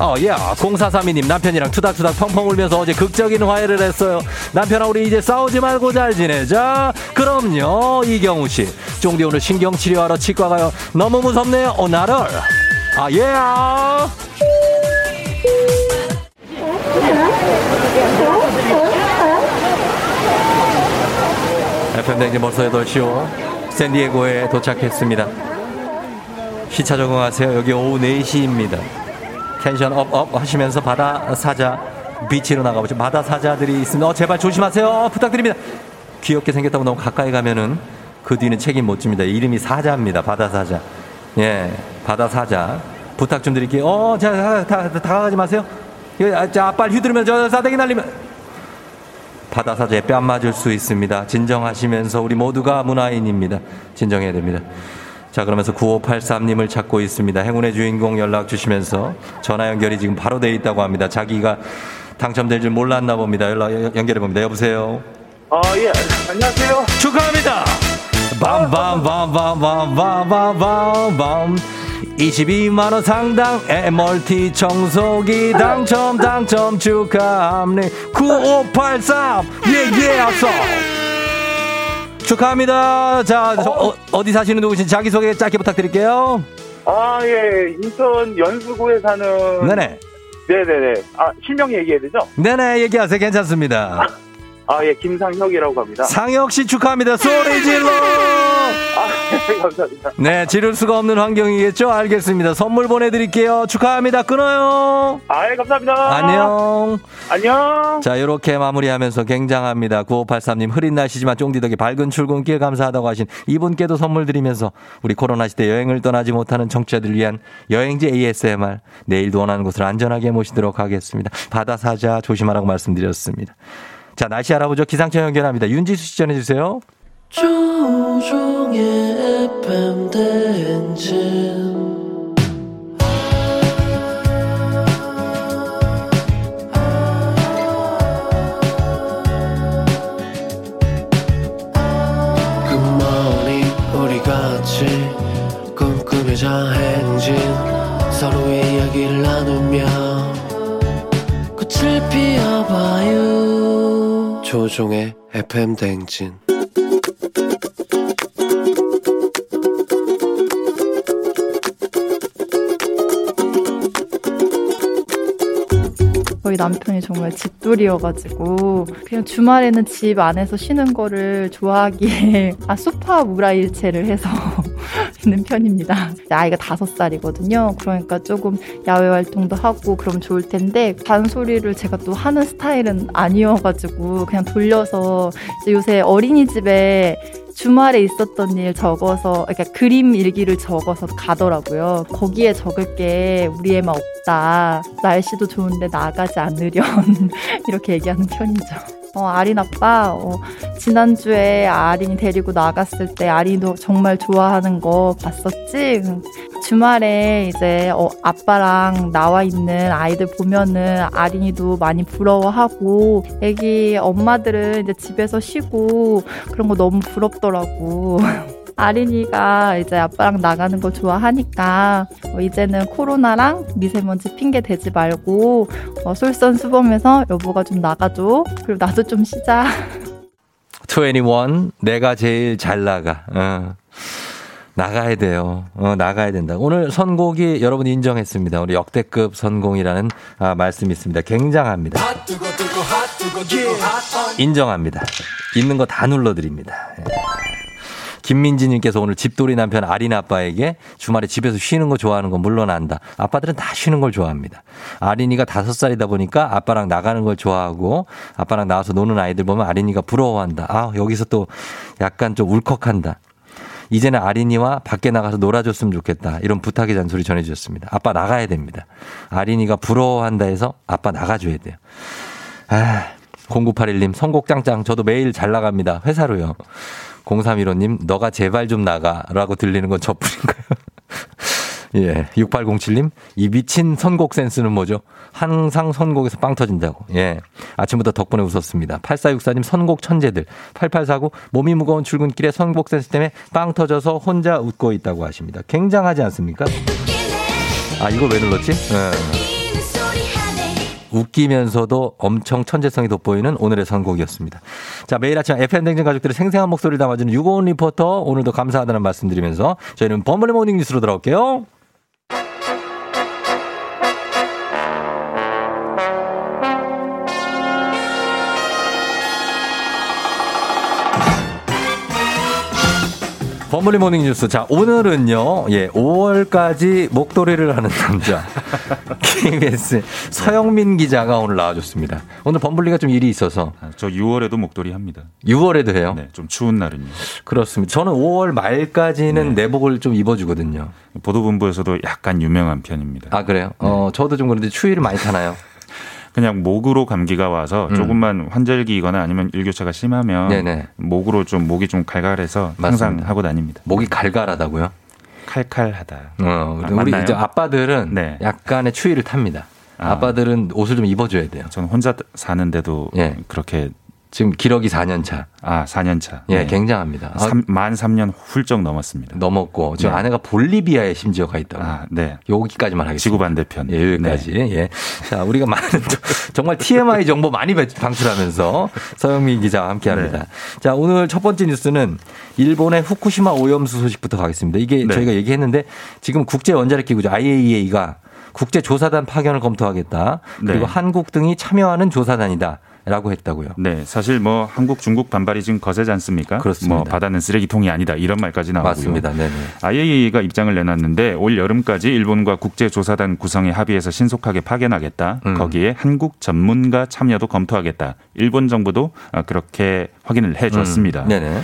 어, 예. 0432님 남편이랑 투닥투닥 펑펑 울면서 어제 극적인 화해를 했어요. 남편아 우리 이제 싸우지 말고 잘 지내자. 그럼요. 이경우 씨. 쫑디 오늘 신경 치료하러 치과 가요. 너무 무섭네요. 어, 나를. 아, 예. FM댕진 벌써 8시오. 샌디에고에 도착했습니다. 시차 적응하세요. 여기 오후 4시입니다. 텐션 업업 하시면서 바다 사자 비치로 나가보죠. 바다 사자들이 있습니다. 어, 제발 조심하세요. 어, 부탁드립니다. 귀엽게 생겼다고 너무 가까이 가면은 그 뒤는 책임 못 집니다. 이름이 사자입니다. 바다 사자. 예, 바다 사자. 부탁 좀 드릴게요. 어, 자, 다, 다, 다, 다가가지 마세요. 이거, 아, 자, 앞발 휘두르면 저 싸대기 날리면. 바다 사자에 뺨 맞을 수 있습니다. 진정하시면서 우리 모두가 문화인입니다. 진정해야 됩니다. 자, 그러면서 9583님을 찾고 있습니다. 행운의 주인공 연락 주시면서 전화 연결이 지금 바로 돼 있다고 합니다. 자기가 당첨될 줄 몰랐나 봅니다. 연락 연- 연결해 봅니다. 여보세요. 아, 예. 안녕하세요. 축하합니다. 밤밤밤밤밤밤밤밤밤 22만원 상당의 멀티 청소기 당첨 당첨 축하합니다 9583 예예 아싸 축하합니다 자 어, 디 사시는 누구신지 자기소개 짧게 부탁드릴게요 아, 예. 인천 연수구에 사는. 네네 네네네. 아, 실명 얘기해야 되죠? 네네 얘기하세요 괜찮습니다 아, 예. 김상혁이라고 합니다. 상혁 씨 축하합니다 소리 질러 아, 네, 감사합니다. 네 지를 수가 없는 환경이겠죠 알겠습니다 선물 보내드릴게요 축하합니다 끊어요 아, 예, 감사합니다. 안녕 안녕. 자, 이렇게 마무리하면서 굉장합니다. 9583님, 흐린 날씨지만 쫑디 덕에 밝은 출근길 감사하다고 하신 이분께도 선물 드리면서 우리 코로나 시대 여행을 떠나지 못하는 청취자들 위한 여행지 ASMR 내일도 원하는 곳을 안전하게 모시도록 하겠습니다. 바다 사자 조심하라고 말씀드렸습니다. 자, 날씨 알아보죠. 기상청 연결합니다. 윤지수 씨 전해주세요. 조종의 FM 대행진 굿모닝 우리 같이 꿈꾸며자 행진 서로의 이야기를 나누며 조종의 FM 대행진 저희 남편이 정말 집돌이여가지고 그냥 주말에는 집 안에서 쉬는 거를 좋아하기에 아 소파 무라일체를 해서 있는 편입니다. 아이가 다섯 살이거든요. 그러니까 조금 야외 활동도 하고 그럼 좋을 텐데 잔소리를 제가 또 하는 스타일은 아니어가지고 그냥 돌려서 요새 어린이집에 주말에 있었던 일 적어서, 그러니까 그림 일기를 적어서 가더라고요. 거기에 적을 게 우리 애만 없다. 날씨도 좋은데 나가지 않으련. 이렇게 얘기하는 편이죠. 어, 아린 아빠, 어, 지난주에 아린이 데리고 나갔을 때 아린이도 정말 좋아하는 거 봤었지? 주말에 이제 어, 아빠랑 나와 있는 아이들 보면은 아린이도 많이 부러워하고 애기 엄마들은 이제 집에서 쉬고 그런 거 너무 부럽더라고. 아린이가 이제 아빠랑 나가는 거 좋아하니까 어, 이제는 코로나랑 미세먼지 핑계 대지 말고 어, 솔선수범해서 여보가 좀 나가줘. 그리고 나도 좀 쉬자. 21 내가 제일 잘 나가. 어. 나가야 돼요. 어, 나가야 된다. 오늘 선곡이 여러분 인정했습니다. 우리 역대급 선공이라는 아, 말씀이 있습니다. 굉장합니다. 인정합니다. 있는 거 다 눌러드립니다. 예. 김민지님께서 오늘 집돌이 남편 아린 아빠에게 주말에 집에서 쉬는 거 좋아하는 거 물론 안다. 아빠들은 다 쉬는 걸 좋아합니다. 아린이가 다섯 살이다 보니까 아빠랑 나가는 걸 좋아하고 아빠랑 나와서 노는 아이들 보면 아린이가 부러워한다. 아, 여기서 또 약간 좀 울컥한다. 이제는 아린이와 밖에 나가서 놀아줬으면 좋겠다. 이런 부탁의 잔소리 전해주셨습니다. 아빠 나가야 됩니다. 아린이가 부러워한다 해서 아빠 나가줘야 돼요. 아, 0981님, 선곡 짱짱. 저도 매일 잘 나갑니다. 회사로요. 0315님, 너가 제발 좀 나가. 라고 들리는 건 저뿐인가요? 예. 6807님, 이 미친 선곡 센스는 뭐죠? 항상 선곡에서 빵 터진다고. 예. 아침부터 덕분에 웃었습니다. 8464님, 선곡 천재들. 8849, 몸이 무거운 출근길에 선곡 센스 때문에 빵 터져서 혼자 웃고 있다고 하십니다. 굉장하지 않습니까? 아, 이걸 왜 눌렀지? 예. 웃기면서도 엄청 천재성이 돋보이는 오늘의 선곡이었습니다. 자, 매일 아침 FM대행진 가족들의 생생한 목소리를 담아주는 유고원 리포터 오늘도 감사하다는 말씀 드리면서 저희는 범블리 모닝 뉴스로 돌아올게요. 범블리 모닝 뉴스. 자, 오늘은요, 예, 5월까지 목도리를 하는 남자. KBS 서영민 기자가 오늘 나와줬습니다. 오늘 범블리가 좀 일이 있어서. 저 6월에도 목도리 합니다. 6월에도 해요? 네, 좀 추운 날은요. 그렇습니다. 저는 5월 말까지는 내복을 좀 입어주거든요. 보도본부에서도 약간 유명한 편입니다. 아, 그래요? 어, 저도 좀 그런데 추위를 많이 타나요? 그냥 목으로 감기가 와서 음. 조금만 환절기거나 아니면 일교차가 심하면 네네. 목으로 좀 목이 좀 깔깔해서 항상 맞습니다. 하고 다닙니다. 목이 갈갈하다고요? 칼칼하다. 어, 아, 우리? 이제 아빠들은 네. 약간의 추위를 탑니다. 아. 빠들은 옷을 좀 입어줘야 돼요. 저는 혼자 사는데도 예. 그렇게 지금 기러기 4년 차. 아 4년 차. 예, 굉장합니다. 아, 삼- 만 3년 훌쩍 넘었습니다. 넘었고 지금 네. 아내가 볼리비아에 심지어 가 있다고. 아, 네. 여기까지만 하겠습니다. 지구 반대편. 네. 예, 여기까지. 예. 자, 우리가 많은 정말 TMI 정보 많이 배- 방출하면서 서영민 기자와 함께 합니다. 네. 자, 오늘 첫 번째 뉴스는 일본의 후쿠시마 오염수 소식부터 가겠습니다. 이게 네. 저희가 얘기했는데 지금 국제 원자력 기구죠. IAEA가 국제 조사단 파견을 검토하겠다. 그리고 네. 한국 등이 참여하는 조사단이다. 라고 했다고요. 네, 사실 뭐 한국, 중국 반발이 지금 거세지 않습니까? 그렇습니다. 뭐 바다는 쓰레기통이 아니다 이런 말까지 나오고요. 맞습니다. 네네. IAEA가 입장을 내놨는데 올 여름까지 일본과 국제조사단 구성에 합의해서 신속하게 파견하겠다. 음. 거기에 한국 전문가 참여도 검토하겠다. 일본 정부도 아, 그렇게 확인을 해줬습니다. 음. 네네.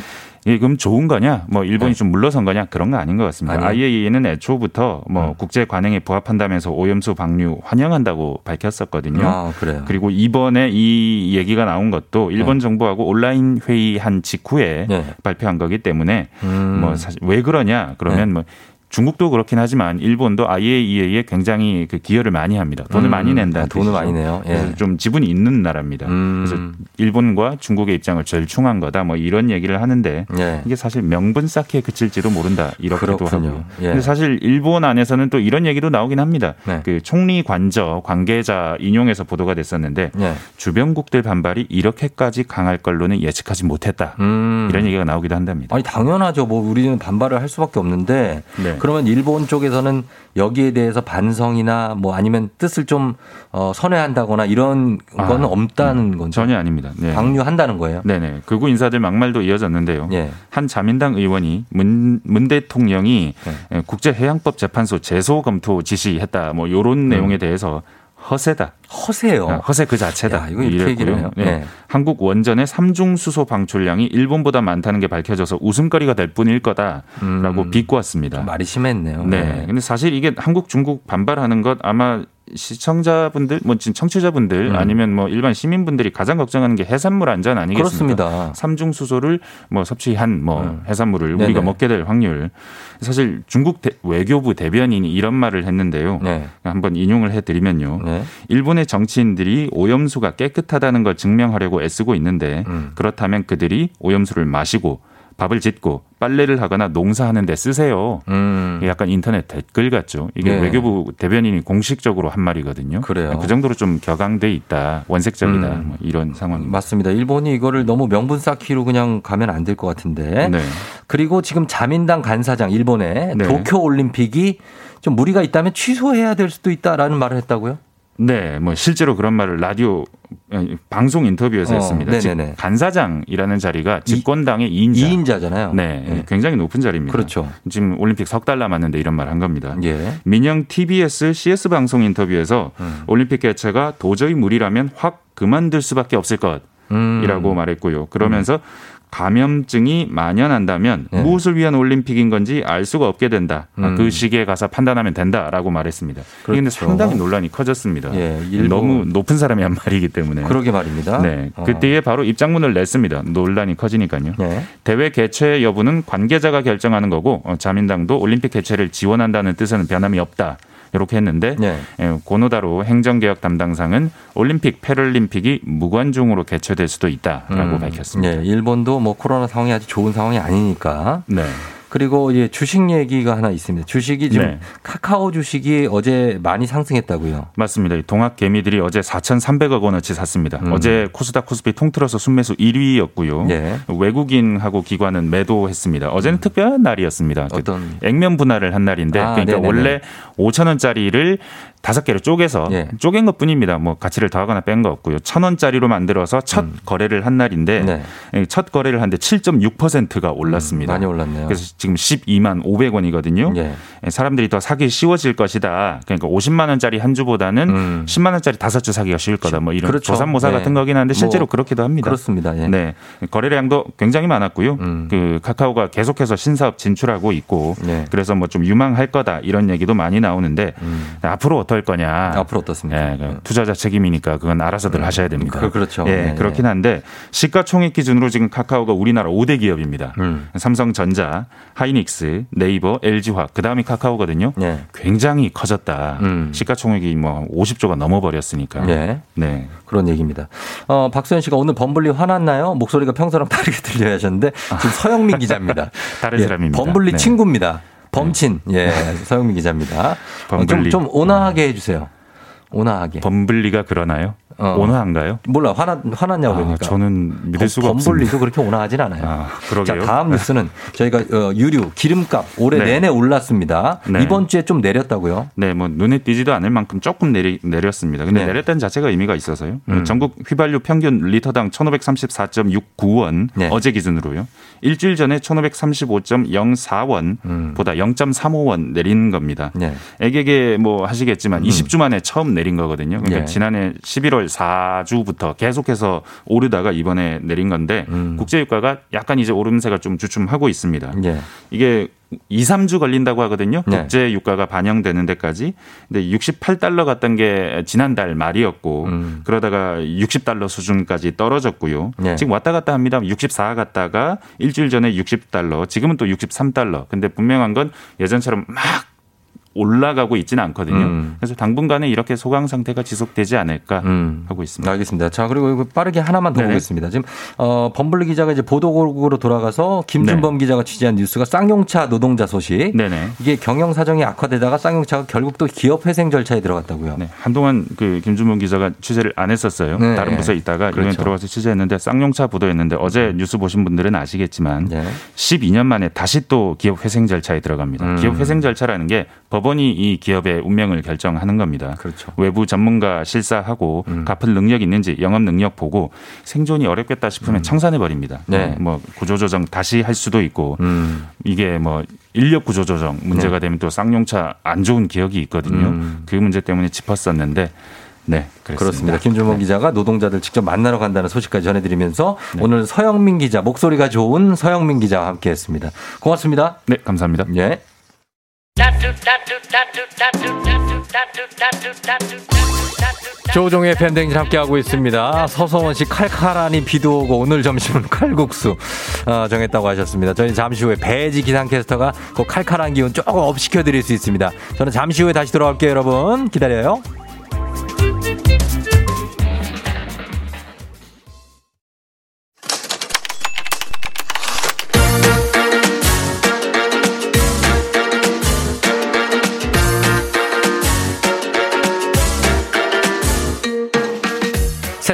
이게 그럼 좋은 거냐? 뭐 일본이 좀 물러선 거냐? 그런 거 아닌 것 같습니다. 아니요. 음. IAEA는 애초부터 뭐 국제 관행에 부합한다면서 오염수 방류 환영한다고 밝혔었거든요. 아, 그래요. 그리고 이번에 이 얘기가 나온 것도 일본 정부하고 온라인 회의한 직후에 네. 발표한 거기 때문에 음. 뭐 사실 왜 그러냐? 그러면 네. 뭐 중국도 그렇긴 하지만 일본도 IAEA에 굉장히 그 기여를 많이 합니다. 돈을 음. 많이 낸다. 아, 돈을 많이 내요? 예. 그래서 좀 지분이 있는 나라입니다. 음. 그래서 일본과 중국의 입장을 절충한 거다. 뭐 이런 얘기를 하는데 예. 이게 사실 명분 쌓기에 그칠지도 모른다. 이렇게도 그렇군요. 하고요. 예. 근데 사실 일본 안에서는 또 이런 얘기도 나오긴 합니다. 네. 그 총리 관저 관계자 인용해서 보도가 됐었는데 예. 주변국들 반발이 이렇게까지 강할 걸로는 예측하지 못했다. 음. 이런 얘기가 나오기도 한답니다. 아니 당연하죠. 뭐 우리는 반발을 할 수밖에 없는데 네. 그러면 일본 쪽에서는 여기에 대해서 반성이나 뭐 아니면 뜻을 좀 어, 선회한다거나 이런 아, 건 없다는 건죠. 전혀 아닙니다. 네. 방류한다는 거예요. 네네. 극우 인사들 막말도 이어졌는데요. 예. 한 자민당 의원이 문, 문 대통령이 네. 국제해양법 재판소 제소 검토 지시했다. 뭐 요런 내용에 대해서 허세다. 허세요. 아, 허세 그 자체다. 야, 이거 이렇게 얘기를 해요. 네. 네. 한국 원전의 삼중 수소 방출량이 일본보다 많다는 게 밝혀져서 웃음거리가 될 뿐일 거다라고 비꼬았습니다. 음. 말이 심했네요. 네. 근데 사실 이게 한국, 중국 반발하는 것 아마 시청자분들, 뭐 지금 청취자분들 음. 아니면 뭐 일반 시민분들이 가장 걱정하는 게 해산물 안전 아니겠습니까? 그렇습니다. 삼중 수소를 뭐 섭취한 뭐 음. 해산물을 네네. 우리가 먹게 될 확률. 사실 중국 대- 외교부 대변인이 이런 말을 했는데요. 네. 한번 인용을 해드리면요. 네. 일본의 정치인들이 오염수가 깨끗하다는 걸 증명하려고 애쓰고 있는데 음. 그렇다면 그들이 오염수를 마시고 밥을 짓고 빨래를 하거나 농사하는 데 쓰세요. 음. 약간 인터넷 댓글 같죠. 이게 네. 외교부 대변인이 공식적으로 한 말이거든요. 그래요. 그 정도로 좀 격앙돼 있다. 원색적이다. 음. 뭐 이런 상황입니다. 맞습니다. 일본이 이거를 너무 명분 쌓기로 그냥 가면 안 될 것 같은데. 네. 그리고 지금 자민당 간사장 일본의 네. 도쿄 올림픽이 좀 무리가 있다면 취소해야 될 수도 있다라는 말을 했다고요? 네, 뭐 실제로 그런 말을 라디오 방송 인터뷰에서 어, 했습니다. 즉 네네네. 간사장이라는 자리가 집권당의 2인자. 2인자 잖아요. 네, 굉장히 높은 자리입니다. 그렇죠. 지금 올림픽 석 달 남았는데 이런 말 한 겁니다. 예. 민영 TBS CS 방송 인터뷰에서 음. 올림픽 개최가 도저히 무리라면 확 그만둘 수밖에 없을 음. 것이라고 말했고요. 그러면서 감염증이 만연한다면 네. 무엇을 위한 올림픽인 건지 알 수가 없게 된다. 아, 음. 그 시기에 가서 판단하면 된다라고 말했습니다. 그런데 그렇죠. 상당히 논란이 커졌습니다. 예, 너무 높은 사람이 한 말이기 때문에. 그러게 말입니다. 네, 어. 그때에 바로 입장문을 냈습니다. 논란이 커지니까요. 네. 대회 개최 여부는 관계자가 결정하는 거고 어, 자민당도 올림픽 개최를 지원한다는 뜻에는 변함이 없다. 이렇게 했는데 네. 예, 고노다로 행정개혁 담당상은 올림픽 패럴림픽이 무관중으로 개최될 수도 있다라고 음, 밝혔습니다. 네, 일본도 뭐 코로나 상황이 아주 좋은 상황이 아니니까. 네. 그리고 이제 주식 얘기가 하나 있습니다. 주식이 지금 네. 카카오 주식이 어제 많이 상승했다고요. 맞습니다. 이 동학 개미들이 어제 4,300억 원어치 샀습니다. 음. 어제 코스닥 코스피 통틀어서 순매수 1위였고요. 예. 외국인하고 기관은 매도했습니다. 어제는 특별한 날이었습니다. 그 어떤 액면 분할을 한 날인데 아, 그러니까 네네네. 원래 5천 원짜리를 다섯 개를 쪼개서 예. 쪼갠 것 뿐입니다. 뭐 가치를 더하거나 뺀 거 없고요. 천 원짜리로 만들어서 첫 음. 거래를 한 날인데 네. 예, 첫 거래를 하는데 7.6%가 올랐습니다. 음, 많이 올랐네요. 그래서 지금 12만 500원이거든요. 예. 사람들이 더 사기 쉬워질 것이다. 그러니까 50만 원짜리 한 주보다는 10만 원짜리 다섯 주 사기가 쉬울 거다. 뭐 이런 음. 그렇죠. 조삼모사 네. 같은 거긴 한데 실제로 뭐 그렇기도 합니다. 그렇습니다. 예. 음. 네. 거래량도 굉장히 많았고요. 그 카카오가 계속해서 신사업 진출하고 있고 네. 그래서 뭐 좀 유망할 거다 이런 얘기도 많이 나오는데 앞으로 어떨 거냐. 음. 앞으로 어떻습니까? 예, 그 투자자 책임이니까 그건 알아서들 하셔야 됩니다. 그- 그렇죠. 예, 네, 그렇긴 한데 시가총액 기준으로 지금 카카오가 우리나라 5대 기업입니다. 음. 삼성전자, 하이닉스, 네이버, LG화학, 그 다음이 카카오거든요. 네. 굉장히 커졌다. 시가총액이 뭐 50조가 넘어버렸으니까. 네. 네. 그런 얘기입니다. 어, 박소연 씨가 오늘 범블리 화났나요? 목소리가 평소랑 다르게 들려야 하셨는데 지금 서영민 기자입니다. 다른 예, 사람입니다. 범블리 네. 친구입니다. 범친. 예, 서영민 기자입니다. 어, 좀. 좀 온화하게 해주세요. 온화하게. 범블리가 그러나요? 온화한가요? 몰라 화났 화났냐고 아, 그러니까. 저는 믿을 수가 범블리도 없습니다. 그렇게 온화하진 않아요. 아, 그러게요. 자, 다음 뉴스는 저희가 어, 유류, 기름값 올해 네. 내내 올랐습니다. 네. 이번 주에 좀 내렸다고요? 네, 뭐 눈에 띄지도 않을 만큼 조금 내리, 내렸습니다. 근데 네. 내렸다는 자체가 의미가 있어서요. 음. 전국 휘발유 평균 리터당 1,534.69원 네. 어제 기준으로요. 일주일 전에 1,535.04원 음. 보다 0.35원 내린 겁니다. 네. 애게게 뭐 하시겠지만 20주 만에 처음 내린 거거든요. 그러니까 예. 지난해 11월 4주부터 계속해서 오르다가 이번에 내린 건데 음. 국제유가가 약간 이제 오름세가 좀 주춤하고 있습니다. 예. 이게 2, 3주 걸린다고 하거든요. 네. 국제 유가가 반영되는 데까지. 근데 68달러 갔던 게 지난달 말이었고 음. 그러다가 60달러 수준까지 떨어졌고요. 네. 지금 왔다 갔다 합니다. 64 갔다가 일주일 전에 60달러, 지금은 또 63달러. 근데 분명한 건 예전처럼 막 올라가고 있지는 않거든요. 음. 그래서 당분간은 이렇게 소강 상태가 지속되지 않을까 음. 하고 있습니다. 알겠습니다. 자, 그리고 빠르게 하나만 더 네네. 보겠습니다. 지금, 어, 범블리 기자가 이제 보도국으로 돌아가서 김준범 기자가 취재한 뉴스가 쌍용차 노동자 소식. 네네. 이게 경영 사정이 악화되다가 쌍용차가 결국 또 기업 회생 절차에 들어갔다고요. 네, 한동안 그 김준범 기자가 취재를 안 했었어요. 네. 다른 부서에 있다가 이번에 그렇죠. 들어가서 취재했는데 쌍용차 보도였는데 어제 뉴스 보신 분들은 아시겠지만 네. 12년 만에 다시 또 기업 회생 절차에 들어갑니다. 음. 기업 회생 절차라는 게 법 원이 이 기업의 운명을 결정하는 겁니다. 그렇죠. 외부 전문가 실사하고 음. 갚을 능력 있는지 영업 능력 보고 생존이 어렵겠다 싶으면 청산해 버립니다. 네. 뭐 구조조정 다시 할 수도 있고 음. 이게 뭐 인력 구조 조정 문제가 네. 되면 또 쌍용차 안 좋은 기억이 있거든요. 음. 그 문제 때문에 짚었었는데 네 그렇습니다. 그렇습니다. 김준범 기자가 노동자들 직접 만나러 간다는 소식까지 전해드리면서 네. 오늘 서영민 기자, 목소리가 좋은 서영민 기자와 함께 했습니다. 고맙습니다. 네 감사합니다. 예. 조종의 팬댕진 함께하고 있습니다. 서성원 씨 칼칼하니 비도 오고 오늘 점심은 칼국수 어, 정했다고 하셨습니다. 저희 잠시 후에 배지 기상캐스터가 그 칼칼한 기운 조금 업시켜드릴 수 있습니다. 저는 잠시 후에 다시 돌아올게요 여러분. 기다려요.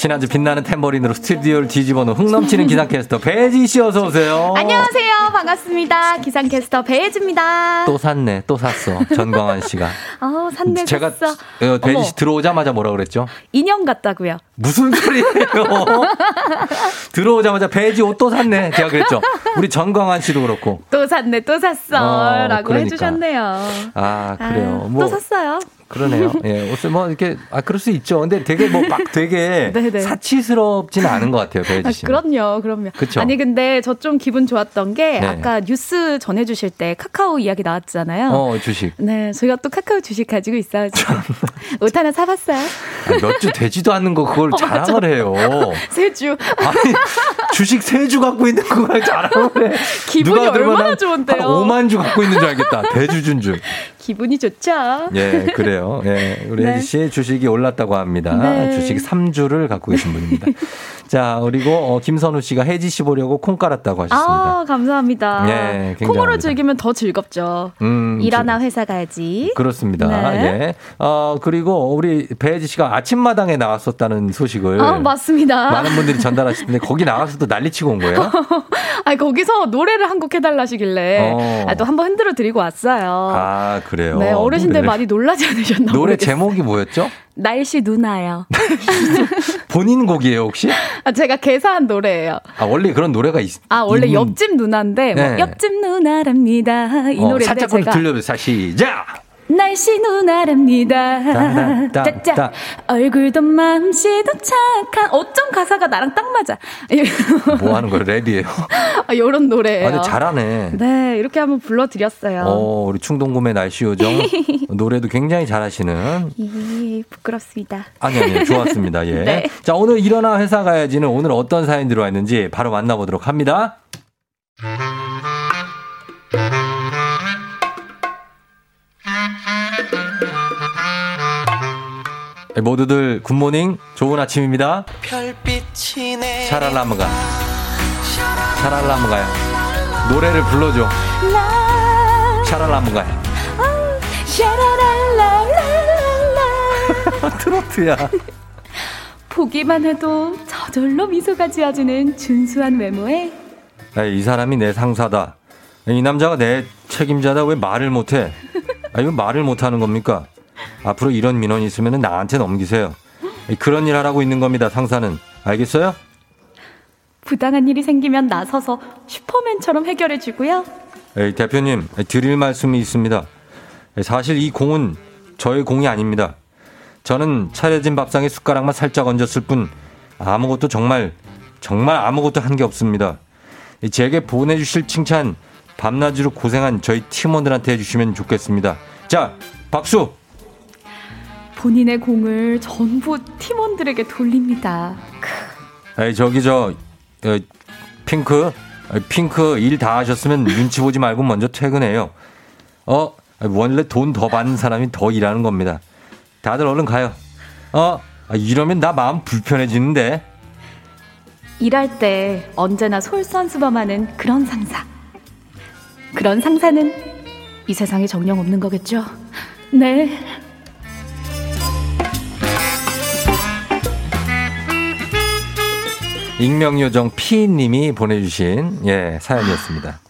지난주 빛나는 탬버린으로 스튜디오를 뒤집어 놓은 흥 넘치는 기상캐스터 배지 씨 어서 오세요. 안녕하세요. 반갑습니다. 기상캐스터 배혜지입니다. 또 샀네, 또 샀어. 전광환 씨가. 어, 산내 제가 샀어. 어, 배지. 씨 들어오자마자 뭐라 그랬죠? 인형 같다고요. 무슨 소리예요? 들어오자마자 배지 옷 또 샀네. 제가 그랬죠. 우리 전광환 씨도 그렇고. 또 샀네, 또 샀어. 어, 라고 그러니까. 해주셨네요. 아, 그래요. 아, 뭐. 또 샀어요. 그러네요. 예, 옷을 뭐 이렇게 아 그럴 수 있죠. 근데 되게 뭐 막 되게 네네. 사치스럽지는 않은 것 같아요, 배지 아, 씨. 그럼요, 그럼요. 그쵸? 아니 근데 저 좀 기분 좋았던 게 네. 아까 뉴스 전해주실 때 카카오 이야기 나왔잖아요. 어, 주식. 네, 저희가 또 카카오 주식 가지고 있어가지고 옷 하나 사봤어요. 몇주 되지도 않는 거 그걸 어, 자랑을 해요. 세 주. 아니, 주식 세 주 갖고 있는 거랑 자랑을 해. 기분이 얼마나 한- 좋은데요? 한 5만 주 갖고 있는 줄 알겠다. 대주준 줄. 기분이 좋죠. 예, 그래요. 예, 우리 네. 혜지 씨의 주식이 올랐다고 합니다. 네. 주식 3주를 갖고 계신 분입니다. 자, 그리고 어, 김선우 씨가 혜지 씨 보려고 콩 깔았다고 하셨습니다. 아, 감사합니다. 네, 굉장합니다. 콩으로 즐기면 더 즐겁죠. 음, 일하나 회사 가야지. 그렇습니다. 네. 예. 어, 그리고 우리 배혜지 씨가 아침마당에 나왔었다는 소식을 아, 맞습니다. 많은 분들이 전달하시는데 거기 나가서도 난리치고 온 거예요? 아, 거기서 노래를 한 곡 해달라시길래 어. 아, 또 한번 흔들어 드리고 왔어요. 아, 그래요. 네, 어르신들 노래를. 많이 놀라지 않으셨나 노래 모르겠어요. 제목이 뭐였죠? 날씨 누나요. 본인 곡이에요, 혹시? 아, 제가 개사한 노래예요. 아, 원래 그런 노래가 있, 아, 원래 있는- 옆집 누나인데 뭐 네. 옆집 누나랍니다. 이 어, 노래인데 살짝 좀 제가 들려주세요. 시작! 날씨 누나랍니다. 따, 짜짜. 따. 얼굴도 맘씨도 착한. 어쩜 가사가 나랑 딱 맞아. 뭐 하는 거예요? 랩이에요? 아, 요런 노래예요. 아, 근데 잘하네. 네, 이렇게 한번 불러드렸어요. 어, 우리 충동구매 날씨 요정. 노래도 굉장히 잘하시는. 이, 부끄럽습니다. 아니, 아니, 좋았습니다. 예. 네. 자, 오늘 일어나 회사 가야지는 오늘 어떤 사연 들어와 있는지 바로 만나보도록 합니다. 모두들 굿모닝, 좋은 아침입니다. 샤랄라무가. 샤랄라무가요. 노래를 불러줘. 샤랄라무가요. 샤라랄라랄라. 트로트야. 보기만 해도 저절로 미소가 지어지는 준수한 외모에 아, 이 사람이 내 상사다. 이 남자가 내 책임자다. 왜 말을 못해? 아, 이거 말을 못하는 겁니까? 앞으로 이런 민원이 있으면 나한테 넘기세요. 그런 일 하라고 있는 겁니다, 상사는. 알겠어요? 부당한 일이 생기면 나서서 슈퍼맨처럼 해결해 주고요. 에이, 대표님, 드릴 말씀이 있습니다. 사실 이 공은 저의 공이 아닙니다. 저는 차려진 밥상에 숟가락만 살짝 얹었을 뿐 아무것도 정말 정말 아무것도 한 게 없습니다. 제게 보내주실 칭찬 밤낮으로 고생한 저희 팀원들한테 해주시면 좋겠습니다. 자, 박수! 본인의 공을 전부 팀원들에게 돌립니다. 에이, 저기 저 어, 핑크 어, 핑크 일 다 하셨으면 눈치 보지 말고 먼저 퇴근해요. 어 원래 돈 더 받는 사람이 더 일하는 겁니다. 다들 얼른 가요. 어 아, 이러면 나 마음 불편해지는데. 일할 때 언제나 솔선수범하는 그런 상사. 그런 상사는 이 세상에 정령 없는 거겠죠? 네. 익명요정 피님이 보내주신 예 사연이었습니다.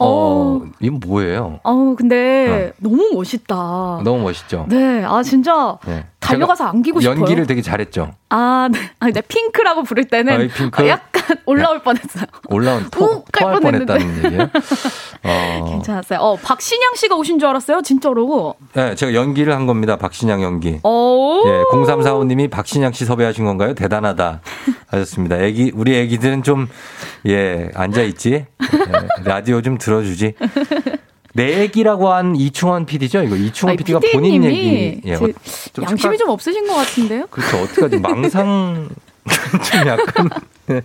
어, 이건 뭐예요? 어우, 근데 너무 멋있다. 너무 멋있죠. 네, 아, 진짜 네. 달려가서 안기고 싶어요. 연기를 되게 잘했죠. 아, 네. 아, 네. 핑크라고 부를 때는 아, 이 핑크? 아, 약간 올라올 뻔했어요. 올라온 토, 토할. 뻔했다는 얘기예요. 어, 괜찮았어요. 어, 박신양 씨가 오신 줄 알았어요, 진짜로. 네, 제가 연기를 한 겁니다. 박신양 연기. 오. 예, 0345님이 박신양 씨 섭외하신 건가요? 대단하다. 하셨습니다. 애기, 우리 애기들은 좀, 예, 앉아있지? 예, 라디오 좀 들 어주지. 내 얘기라고 한 이충원 PD죠? 이거 이충원 아니, PD가 본인 얘기. 예, 제- 어, 좀 양심이 착각- 좀 없으신 것 같은데요? 그렇죠. 어떡하지? 망상 좀 약간. 네.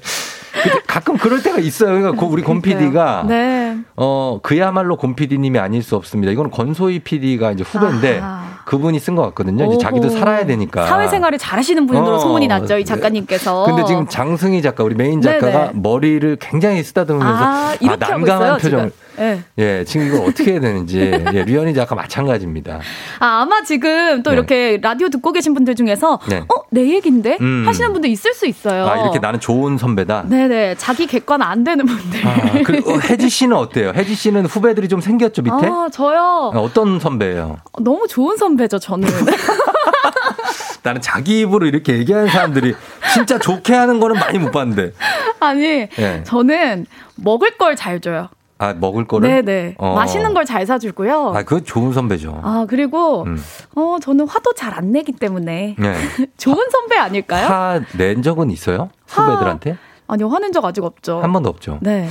가끔 그럴 때가 있어요. 그러니까 고- 우리 곰 PD가 네. 어 그야말로 곰 PD님이 아닐 수 없습니다. 이건 권소희 PD가 이제 후배인데 아하. 그분이 쓴 것 같거든요. 이제 자기도. 살아야 되니까. 사회생활을 잘하시는 분으로 어, 소문이 났죠, 이 네. 작가님께서. 근데 지금 장승희 작가, 우리 메인 작가가 네네. 머리를 굉장히 쓰다듬으면서 아, 하고 난감한 표정을. 지금. 네. 예, 지금 이걸 어떻게 해야 되는지. 예, 류현희 작가 마찬가지입니다. 아, 아마 지금 또 네. 이렇게 라디오 듣고 계신 분들 중에서 네. 어, 내 얘긴데? 음. 하시는 분도 있을 수 있어요. 아, 이렇게 나는 좋은 선배다. 네 네. 자기 객관 안 되는 분들. 아, 그, 어, 혜지 씨는 어때요? 혜지 씨는 후배들이 좀 생겼죠, 밑에? 아, 저요. 어떤 선배예요? 너무 좋은 선배죠, 저는. 나는 자기 입으로 이렇게 얘기하는 사람들이 진짜 좋게 하는 거는 많이 못 봤는데. 아니, 예. 저는 먹을 걸 잘 줘요. 아, 먹을 거를? 네네. 어. 맛있는 걸 잘 사주고요. 아, 그거 좋은 선배죠. 아, 그리고, 음. 어, 저는 화도 잘 안 내기 때문에. 네. 좋은 선배 아닐까요? 화 낸 적은 있어요? 후배들한테? 아니요, 화낸 적 아직 없죠. 한 번도 없죠. 네.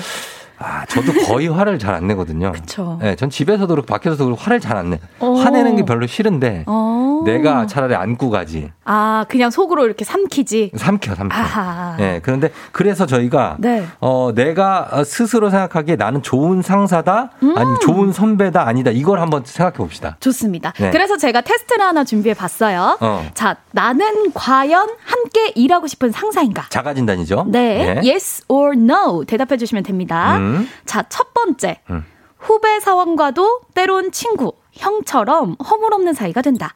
아, 저도 거의 화를 잘 안 내거든요. 그쵸. 네, 전 집에서도 그렇고 밖에서도 그렇고 화를 잘 안 내. 어. 화내는 게 별로 싫은데 어. 내가 차라리 안고 가지. 아, 그냥 속으로 이렇게 삼키지. 삼켜, 삼켜. 아하. 예, 그런데 그래서 저희가 네. 어, 내가 스스로 생각하기에 나는 좋은 상사다, 음. 아니면 좋은 선배다, 아니다. 이걸 한번 생각해 봅시다. 좋습니다. 네. 그래서 제가 테스트를 하나 준비해 봤어요. 어. 자, 나는 과연 함께 일하고 싶은 상사인가? 자가 진단이죠. 네. 예. yes or no 대답해 주시면 됩니다. 음. 자, 첫 번째. 음. 후배 사원과도 때론 친구, 형처럼 허물없는 사이가 된다.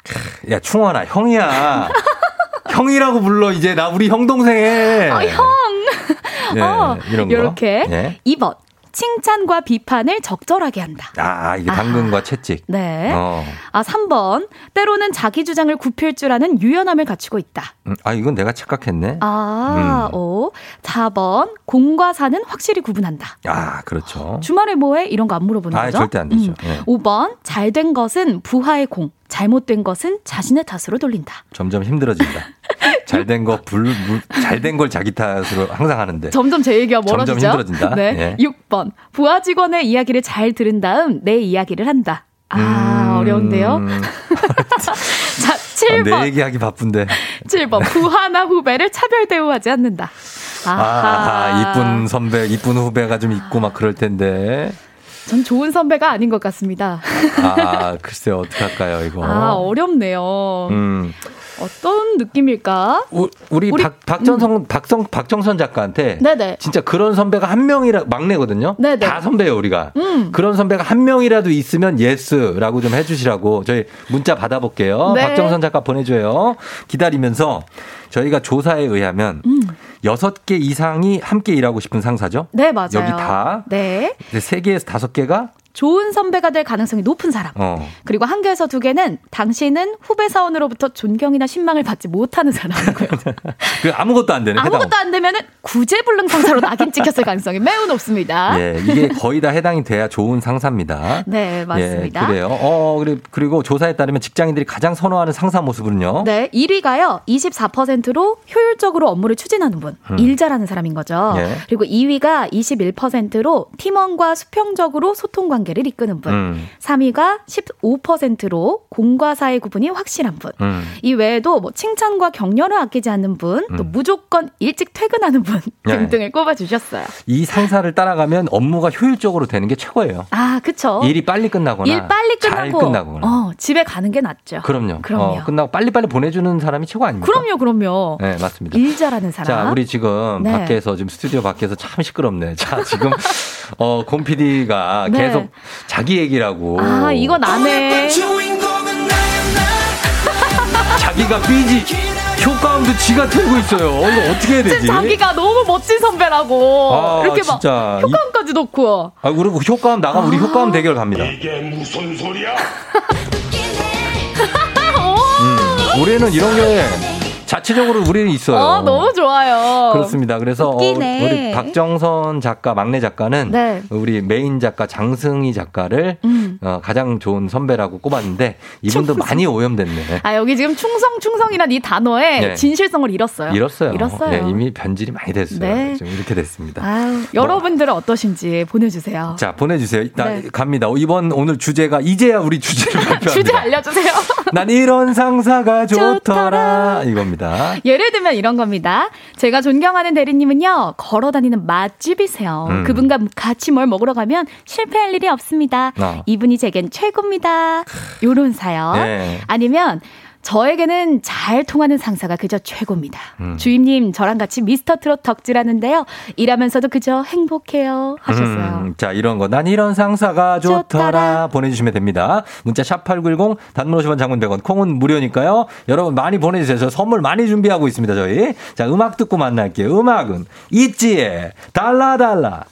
야, 충원아, 형이야. 형이라고 불러, 이제. 나 우리 형 동생 해. 어, 형! 네, 어, 이런 거. 요렇게. 네. 2번. 칭찬과 비판을 적절하게 한다. 아, 이게 당근과 채찍. 네. 어. 아, 3번. 때로는 자기 주장을 굽힐 줄 아는 유연함을 갖추고 있다. 음, 아, 이건 내가 착각했네. 아, 음. 오. 4번. 공과 사는 확실히 구분한다. 아, 그렇죠. 주말에 뭐해? 이런 거 안 물어보는 아, 거죠? 절대 안 되죠. 음. 예. 5번. 잘 된 것은 부하의 공, 잘못된 것은 자신의 탓으로 돌린다. 점점 힘들어진다. 잘된 거, 불, 물, 잘된 걸 자기 탓으로 항상 하는데. 점점 제 얘기가 멀어지죠? 점점 힘들어진다. 네. 예. 6번. 부하 직원의 이야기를 잘 들은 다음 내 이야기를 한다. 아, 어려운데요? 자, 아, 7번. 내 얘기하기 바쁜데. 7번. 부하나 후배를 차별 대우하지 않는다. 아하. 아, 이쁜 선배, 이쁜 후배가 좀 있고 막 그럴 텐데. 전 좋은 선배가 아닌 것 같습니다. 아, 글쎄요, 어떡할까요, 이거. 아, 어렵네요. 음. 어떤 느낌일까? 우, 우리, 우리- 음. 박, 박전성, 박성, 박정선 작가한테. 네네. 진짜 그런 선배가 한 명이라, 막내거든요? 네네. 다 선배예요, 우리가. 음. 그런 선배가 한 명이라도 있으면 yes라고 좀 해주시라고 저희 문자 받아볼게요. 네. 박정선 작가 보내줘요. 기다리면서 저희가 조사에 의하면 여섯 개 이상이 함께 일하고 싶은 상사죠? 네, 맞아요. 여기 다. 네. 세 개에서 다섯 개가 좋은 선배가 될 가능성이 높은 사람. 어. 그리고 한 개에서 두 개는 당신은 후배 사원으로부터 존경이나 신망을 받지 못하는 사람이고요. 그 아무것도 안 되는 해당. 아무것도 안 되면은 구제불능 상사로 낙인 찍혔을 가능성이 매우 높습니다. 예, 이게 거의 다 해당이 돼야 좋은 상사입니다. 네, 맞습니다. 예, 그래요. 어, 그리- 그리고 조사에 따르면 직장인들이 가장 선호하는 상사 모습은요. 네, 1위가요. 24%로 효율적으로 업무를 추진하는 분, 음. 일 잘하는 사람인 거죠. 예. 그리고 2위가 21%로 팀원과 수평적으로 소통 관계 를 이끄는 분. 음. 3위가 15%로 공과 사의 구분이 확실한 분. 음. 이 외에도 뭐 칭찬과 격려를 아끼지 않는 분, 또 음. 무조건 일찍 퇴근하는 분 네. 등등을 꼽아 주셨어요. 이 상사를 따라가면 업무가 효율적으로 되는 게 최고예요. 아, 그쵸. 일이 빨리 끝나거나 일 빨리 잘 끝나고 끝나거나. 어, 집에 가는 게 낫죠. 그럼요. 그럼요. 어, 끝나고 빨리빨리 보내주는 사람이 최고 아닙니까? 그럼요, 그럼요. 네, 맞습니다. 일 잘하는 사람. 자, 우리 지금 네. 밖에서 지금 스튜디오 밖에서 참 시끄럽네. 자, 지금 어, 곰 PD가 네. 계속 자기 얘기라고 아, 이거 나네. 자기가 삐지 효과음도 지가 틀고 있어요. 이거 어떻게 해야 되지? 자기가 너무 멋진 선배라고 아, 이렇게 막 진짜. 효과음까지 넣고 아, 그리고 효과음 나가면 우리 효과음 대결 갑니다. 이게 무슨 소리야? 음, 올해는 이런 게 자체적으로 우리는 있어요. 어, 너무 좋아요. 그렇습니다. 그래서 어, 웃기네. 우리 박정선 작가 막내 작가는 네. 우리 메인 작가 장승희 작가를 음. 어, 가장 좋은 선배라고 꼽았는데 이분도 많이 오염됐네. 아 여기 지금 충성 충성이란 이 단어에 네. 진실성을 잃었어요. 잃었어요. 잃었어요. 예, 이미 변질이 많이 됐어요. 네. 지금 이렇게 됐습니다. 아유, 여러분들은 어떠신지 보내주세요. 자 보내주세요. 나 네. 갑니다. 이번 오늘 주제가 이제야 우리 주제를 발표합니다. 주제 알려주세요. 난 이런 상사가 좋더라 좋더라. 이겁니다. 예를 들면 이런 겁니다. 제가 존경하는 대리님은요, 걸어 다니는 맛집이세요. 음. 그분과 같이 뭘 먹으러 가면 실패할 일이 없습니다. 어. 이분이 제겐 최고입니다. 요런 사연. 네. 아니면, 저에게는 잘 통하는 상사가 그저 최고입니다. 음. 주임님, 저랑 같이 미스터 트롯 덕질하는데요. 일하면서도 그저 행복해요. 하셨어요. 음, 자, 이런 거. 난 이런 상사가 좋더라. 좋더라. 보내주시면 됩니다. 문자 샵8910, 단문 50원 장문 100원, 콩은 무료니까요. 여러분 많이 보내주세요. 저 선물 많이 준비하고 있습니다, 저희. 자, 음악 듣고 만날게요. 음악은 있지의 달라달라.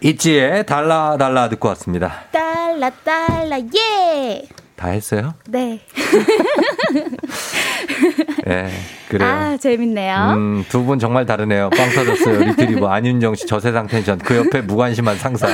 있지의 달라달라 듣고 왔습니다. 달라 달라 예. 다 했어요? 네. 예, 그래요. 아, 재밌네요. 음, 두 분 정말 다르네요. 빵 터졌어요. 리트리버 안윤정 씨 저세상 텐션. 그 옆에 무관심한 상사.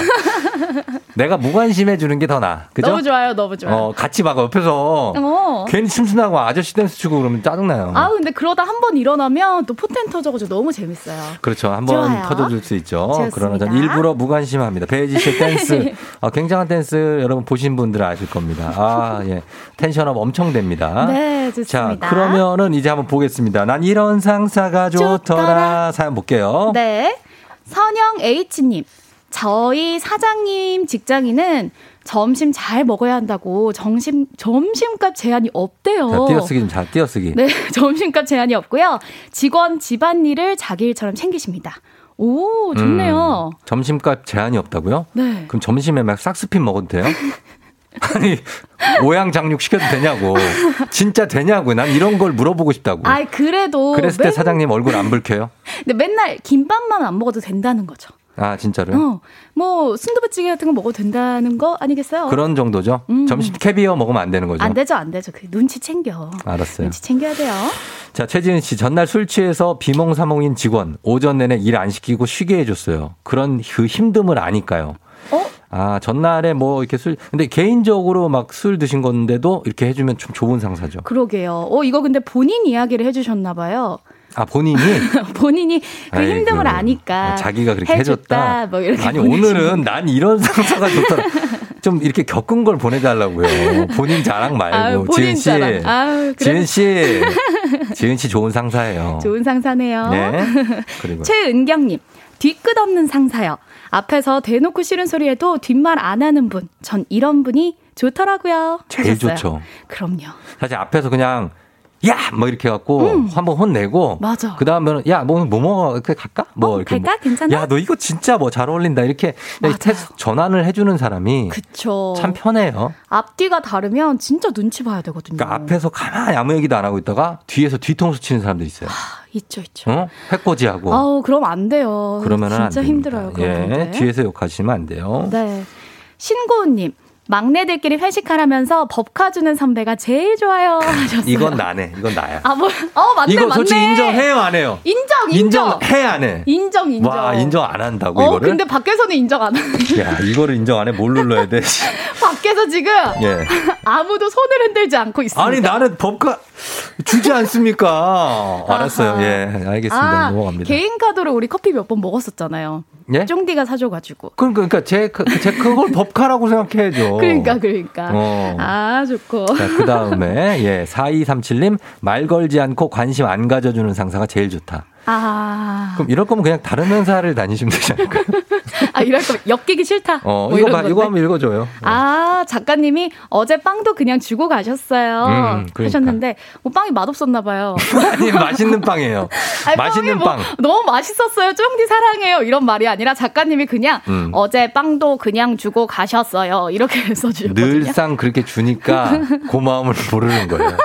내가 무관심해 주는 게 더 나아. 그죠? 너무 좋아요, 너무 좋아요. 어, 같이 막 옆에서 어. 괜히 춤추나고 아저씨 댄스 추고 그러면 짜증나요. 아 근데 그러다 한 번 일어나면 또 포텐 터져가지고 너무 재밌어요. 그렇죠. 한번 좋아요. 터져줄 수 있죠. 좋습니다. 그러나 전 일부러 무관심합니다. 배지 씨의 댄스. 아, 굉장한 댄스 여러분 보신 분들은 아실 겁니다. 아, 예. 텐션업 엄청 됩니다. 네, 좋습니다. 자, 그러면은 이제 한번 보겠습니다. 난 이런 상사가 좋더라. 좋더라. 사연 볼게요. 네. 선영 H님. 저희 사장님 직장인은 점심 잘 먹어야 한다고 점심 점심값 제한이 없대요. 자, 띄어쓰기 좀 잘 띄어쓰기. 네, 점심값 제한이 없고요. 직원 집안일을 자기 일처럼 챙기십니다. 오, 좋네요. 음, 점심값 제한이 없다고요? 네. 그럼 점심에 막 싹스핀 먹어도 돼요? 아니, 오양 장육 시켜도 되냐고. 진짜 되냐고. 난 이런 걸 물어보고 싶다고. 아이, 그래도. 그랬을 때 맨- 사장님 얼굴 안 붉혀요? 근데 맨날 김밥만 안 먹어도 된다는 거죠. 아, 진짜로요? 어, 뭐, 순두부찌개 같은 거 먹어도 된다는 거 아니겠어요? 그런 정도죠? 음. 점심 캐비어 먹으면 안 되는 거죠? 안 되죠, 안 되죠. 그 눈치 챙겨. 알았어요. 눈치 챙겨야 돼요. 자, 최지은 씨, 전날 술 취해서 비몽사몽인 직원, 오전 내내 일 안 시키고 쉬게 해줬어요. 그런 그 힘듦을 아니까요. 어? 아, 전날에 뭐 이렇게 술, 근데 개인적으로 막 술 드신 건데도 이렇게 해주면 좀 좋은 상사죠. 그러게요. 어, 이거 근데 본인 이야기를 해주셨나봐요. 아, 본인이? 본인이 그 아이고, 힘듦을 아니까. 아, 자기가 그렇게 해줬다. 뭐 이렇게 아니, 오늘은 난 이런 상사가 좋더라. 좀 이렇게 겪은 걸 보내달라고요. 본인 자랑 말고. 아유, 본인 지은 씨. 자랑. 아유, 지은 씨. 지은 씨 좋은 상사예요. 좋은 상사네요. 네. 그리고. 최은경님, 뒤끝 없는 상사요. 앞에서 대놓고 싫은 소리 해도 뒷말 안 하는 분. 전 이런 분이 좋더라고요. 제일 하셨어요. 좋죠. 그럼요. 사실 앞에서 그냥 야! 뭐 이렇게 해갖고 음. 한번 혼내고 맞아. 그 다음에는 야, 뭐, 뭐 먹어? 이렇게 갈까? 뭐 이렇게 갈까? 뭐, 괜찮아? 야, 너 이거 진짜 뭐 잘 어울린다. 이렇게 테스- 전환을 해주는 사람이 그쵸. 참 편해요. 앞뒤가 다르면 진짜 눈치 봐야 되거든요. 그러니까 앞에서 가만히 아무 얘기도 안 하고 있다가 뒤에서 뒤통수 치는 사람도 있어요. 있죠, 있죠. 어? 해코지하고. 아우, 그럼 안 돼요. 그러면은 안 진짜. 힘들어요. 예. 뒤에서 욕하시면 안 돼요. 네. 신고은님. 막내들끼리 회식하라면서 법카 주는 선배가 제일 좋아요. 하셨어요. 이건 나네. 이건 나야. 아, 뭐, 어, 맞네, 이거 맞네. 솔직히 인정해요, 안 해요? 인정, 인정. 인정해, 안 해? 인정, 인정. 와, 인정 안 한다고, 어, 이거를? 근데 밖에서는 인정 안 하네. 야, 이거를 인정 안 해? 뭘 눌러야 돼? 밖에서 지금 예. 아무도 손을 흔들지 않고 있습니다. 아니 나는 법카 주지 않습니까? 알았어요. 예, 알겠습니다. 아, 넘어갑니다. 개인 카드로 우리 커피 몇 번 먹었었잖아요. 예? 쫑디가 사줘가지고. 그러니까, 그러니까 제, 그- 제 그걸 법카라고 생각해야죠. 그러니까, 그러니까. 어. 아, 좋고. 자, 그 다음에, 예, 4237님, 말 걸지 않고 관심 안 가져주는 상사가 제일 좋다. 아, 그럼 이럴 거면 그냥 다른 회사를 다니시면 되지 않을까요? 아 이럴 거면 엮이기 싫다. 어, 뭐 이거 봐, 이거. 한번 읽어줘요. 아, 작가님이 어제 빵도 그냥 주고 가셨어요. 음, 그러니까. 하셨는데, 뭐 빵이 맛없었나 봐요. 아니, 맛있는 빵이에요. 아니, 맛있는 빵이 뭐 빵. 너무 맛있었어요. 쫑디 사랑해요. 이런 말이 아니라 작가님이 그냥 음. 어제 빵도 그냥 주고 가셨어요. 이렇게 써주셨거든요. 늘상 그렇게 주니까 고마움을 모르는 거예요.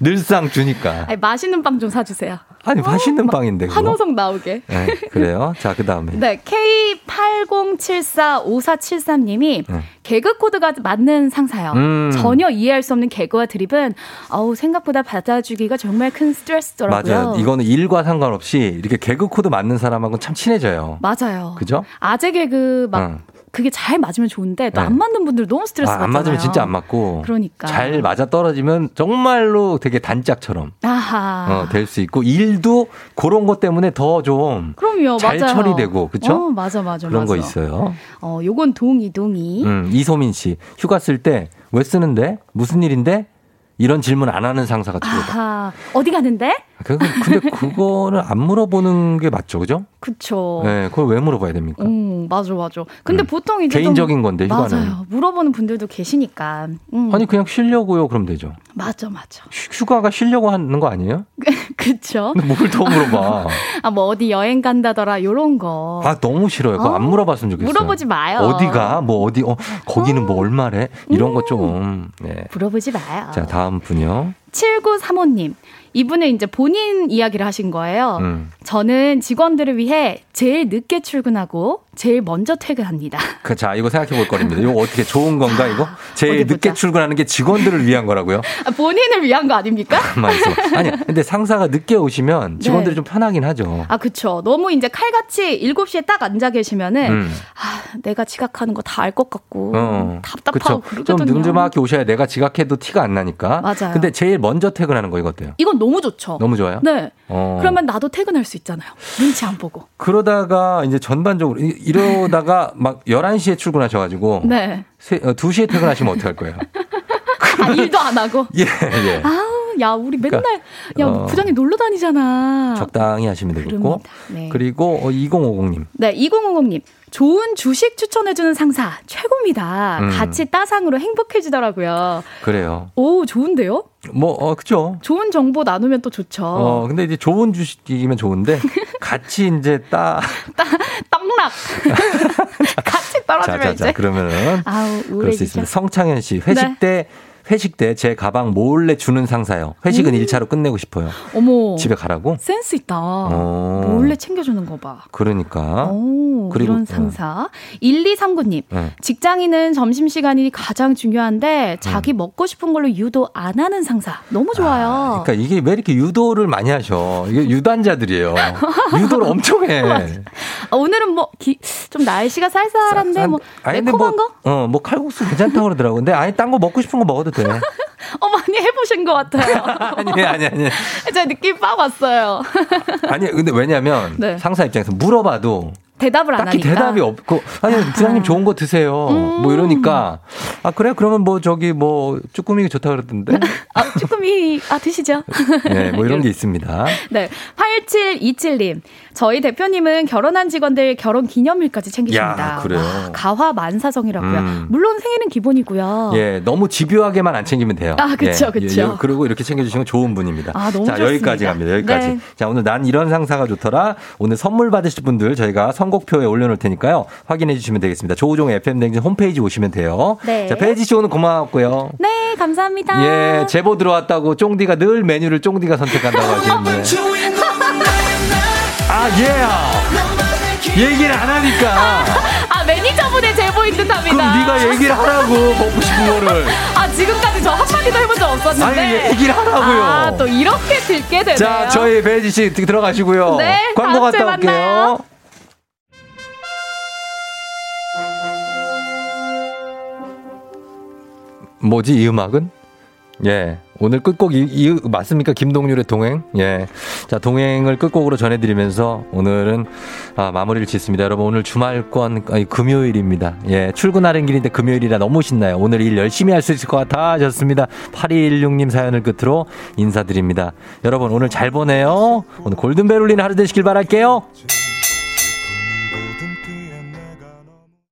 늘상 주니까. 아니, 맛있는 빵 좀 사주세요. 아니, 맛있는 빵 인데. 그거. 환호성 나오게. 네, 그래요. 자, 그 다음에. 네, K80745473님이 네. 개그 코드가 맞는 상사요. 음. 전혀 이해할 수 없는 개그와 드립은 어우 생각보다 받아주기가 정말 큰 스트레스더라고요. 맞아요. 이거는 일과 상관없이 이렇게 개그 코드 맞는 사람하고는 참 친해져요. 맞아요. 그죠? 아재 개그 막 응. 그게 잘 맞으면 좋은데 또 네. 안 맞는 분들 너무 스트레스 아, 받잖아요. 안 맞으면 진짜 안 맞고. 그러니까. 잘 맞아 떨어지면 정말로 되게 단짝처럼 아하. 어, 될 수 있고 일도 그런 것 때문에 더좀 그럼요. 잘 맞아요. 처리되고 그렇죠? 어, 맞아 맞아 그런 맞아. 거 있어요. 어, 요건 동의 동의. 음, 이소민 씨 휴가 쓸 때 왜 쓰는데 무슨 일인데 이런 질문 안 하는 상사가 최고다. 아하. 어디 가는데? 그- 근데 그거는 안 물어보는 게 맞죠, 그죠? 그쵸. 네, 그걸 왜 물어봐야 됩니까? 음, 맞아, 맞아. 근데 보통 이제. 좀- 개인적인 건데, 휴가는. 맞아요. 물어보는 분들도 계시니까. 음, 아니 그냥 쉬려고요, 그럼 되죠. 맞아, 맞아. 휴- 휴가가 쉬려고 하는 거 아니에요? 그쵸. 근데 뭘 더 물어봐? 아, 뭐 어디 여행 간다더라, 요런 거. 아 너무 싫어요. 그거 안 어, 물어봤으면 좋겠어요. 물어보지 마요. 어디가? 뭐 어디? 어 거기는 뭐 얼마래? 이런 거 좀. 네. 물어보지 마요. 자 다음 분요. 7935님. 이분은 이제 본인 이야기를 하신 거예요. 음. 저는 직원들을 위해 제일 늦게 출근하고 제일 먼저 퇴근합니다. 그, 자, 이거 생각해 볼 거랍니다. 이거 어떻게 좋은 건가, 이거? 제일 늦게 출근하는 게 직원들을 위한 거라고요? 아, 본인을 위한 거 아닙니까? 아니, 근데 상사가 늦게 오시면 직원들이 네. 좀 편하긴 하죠. 아, 그쵸. 너무 이제 칼같이 7시에 딱 앉아 계시면은, 음. 아, 내가 지각하는 거 다 알 것 같고, 어. 답답하고 그쵸. 그러거든요. 좀 늠름하게 오셔야 내가 지각해도 티가 안 나니까. 맞아요. 근데 제일 먼저 퇴근하는 거 이거 어때요? 이건 너무 좋죠. 너무 좋아요? 네. 어. 그러면 나도 퇴근할 수 있잖아요. 눈치 안 보고. 그러다가 이제 전반적으로 이- 이러다가 막 11시에 출근하셔 가지고 네. 세, 어, 2시에 퇴근하시면 어떡할 거예요? 아, 일도 안 하고. 예, 예. 아우, 야, 우리 맨날, 야, 어. 부장님 놀러 다니잖아. 적당히 하시면 되겠고. 네. 그리고 어, 2050님. 네, 2050님. 좋은 주식 추천해주는 상사, 최고입니다. 음. 같이 따상으로 행복해지더라고요. 그래요. 오, 좋은데요? 뭐, 어, 그죠. 좋은 정보 나누면 또 좋죠. 어, 근데 이제 좋은 주식이면 좋은데 같이 이제 따. 떡락. 같이 떨어지면 자, 자, 이제. 자, 그러면은. 아우, 그럴 수 우울해지죠. 있습니다. 성창현 씨. 회식 네. 때, 회식 때 제 가방 몰래 주는 상사요. 회식은 음. 일 1차로 끝내고 싶어요. 어머. 집에 가라고? 센스 있다. 어. 몰래 챙겨주는 거 봐. 그러니까. 오, 그리고, 이런 상사. 1239님. 네. 직장인은 점심시간이 가장 중요한데 자기 먹고 싶은 걸로 유도 안 하는 상사. 너무 좋아요. 그러니까 이게 왜 이렇게 유도를 많이 하셔? 이게 유단자들이에요. 유도를 엄청 해. 아, 오늘은 뭐, 기- 좀 날씨가 쌀쌀한데 뭐, 아니, 매콤한 뭐, 거? 어, 뭐 칼국수 괜찮다고 그러더라고. 근데 아니, 딴거 먹고 싶은 거 먹어도 돼. 어, 많이 해보신 것 같아요. 아니, 아니, 아니. 제가 느낌 빡 왔어요. 아니, 근데 왜냐면 네. 상사 입장에서 물어봐도 대답을 안 딱히 하니까. 대답이 없고 아니 부장님 좋은 거 드세요 뭐 이러니까 아 그래 그러면 뭐 저기 뭐 쭈꾸미가 좋다 그러던데 아, 쭈꾸미, 아, 드시죠? 네 뭐 이런 게 있습니다 네. 8727님. 저희 대표님은 결혼한 직원들 결혼 기념일까지 챙기십니다. 야, 그래요? 와, 가화 만사성이라고요. 음. 물론 생일은 기본이고요. 예 너무 집요하게만 안 챙기면 돼요 아, 예, 그쵸. 예, 예, 그리고 이렇게 챙겨 주시면 좋은 분입니다 아, 너무 자 좋습니다. 여기까지 갑니다 여기까지 네. 자 오늘 난 이런 상사가 좋더라 오늘 선물 받으실 분들 저희가 선 곡표에 올려놓을 테니까요 확인해 주시면 되겠습니다 조우종 FM 댕진 홈페이지 오시면 돼요 네. 자 페이지 씨 오늘 고마웠고요 네, 감사합니다. 예, 제보 들어왔다고 쫑디가 늘 메뉴를 쫑디가 선택한다고 하시는데. 아, 예. 얘기를 안 하니까. 아, 매니저분의 제보인 듯 합니다. 그럼 네가 얘기를 하라고 먹고 싶은 거를. 아, 지금까지 저 한마디도 해본 적 없었는데. 아니, 얘기를 하라고요. 아, 또 이렇게 듣게 되네요. 자, 저희 베이지 씨 들어가시고요. 네, 광고 다음 주에 갔다 올게요. 만나요. 뭐지 이 음악은? 예. 오늘 끝곡 이, 이 맞습니까? 김동률의 동행. 예. 자, 동행을 끝곡으로 전해 드리면서 오늘은 아, 마무리를 짓습니다. 여러분 오늘 주말권 아니, 금요일입니다. 예. 출근하는 길인데 금요일이라 너무 신나요. 오늘 일 열심히 할 수 있을 것 같아 하셨습니다. 8216 님 사연을 끝으로 인사드립니다. 여러분 오늘 잘 보내요. 오늘 골든벨 울리는 하루 되시길 바랄게요.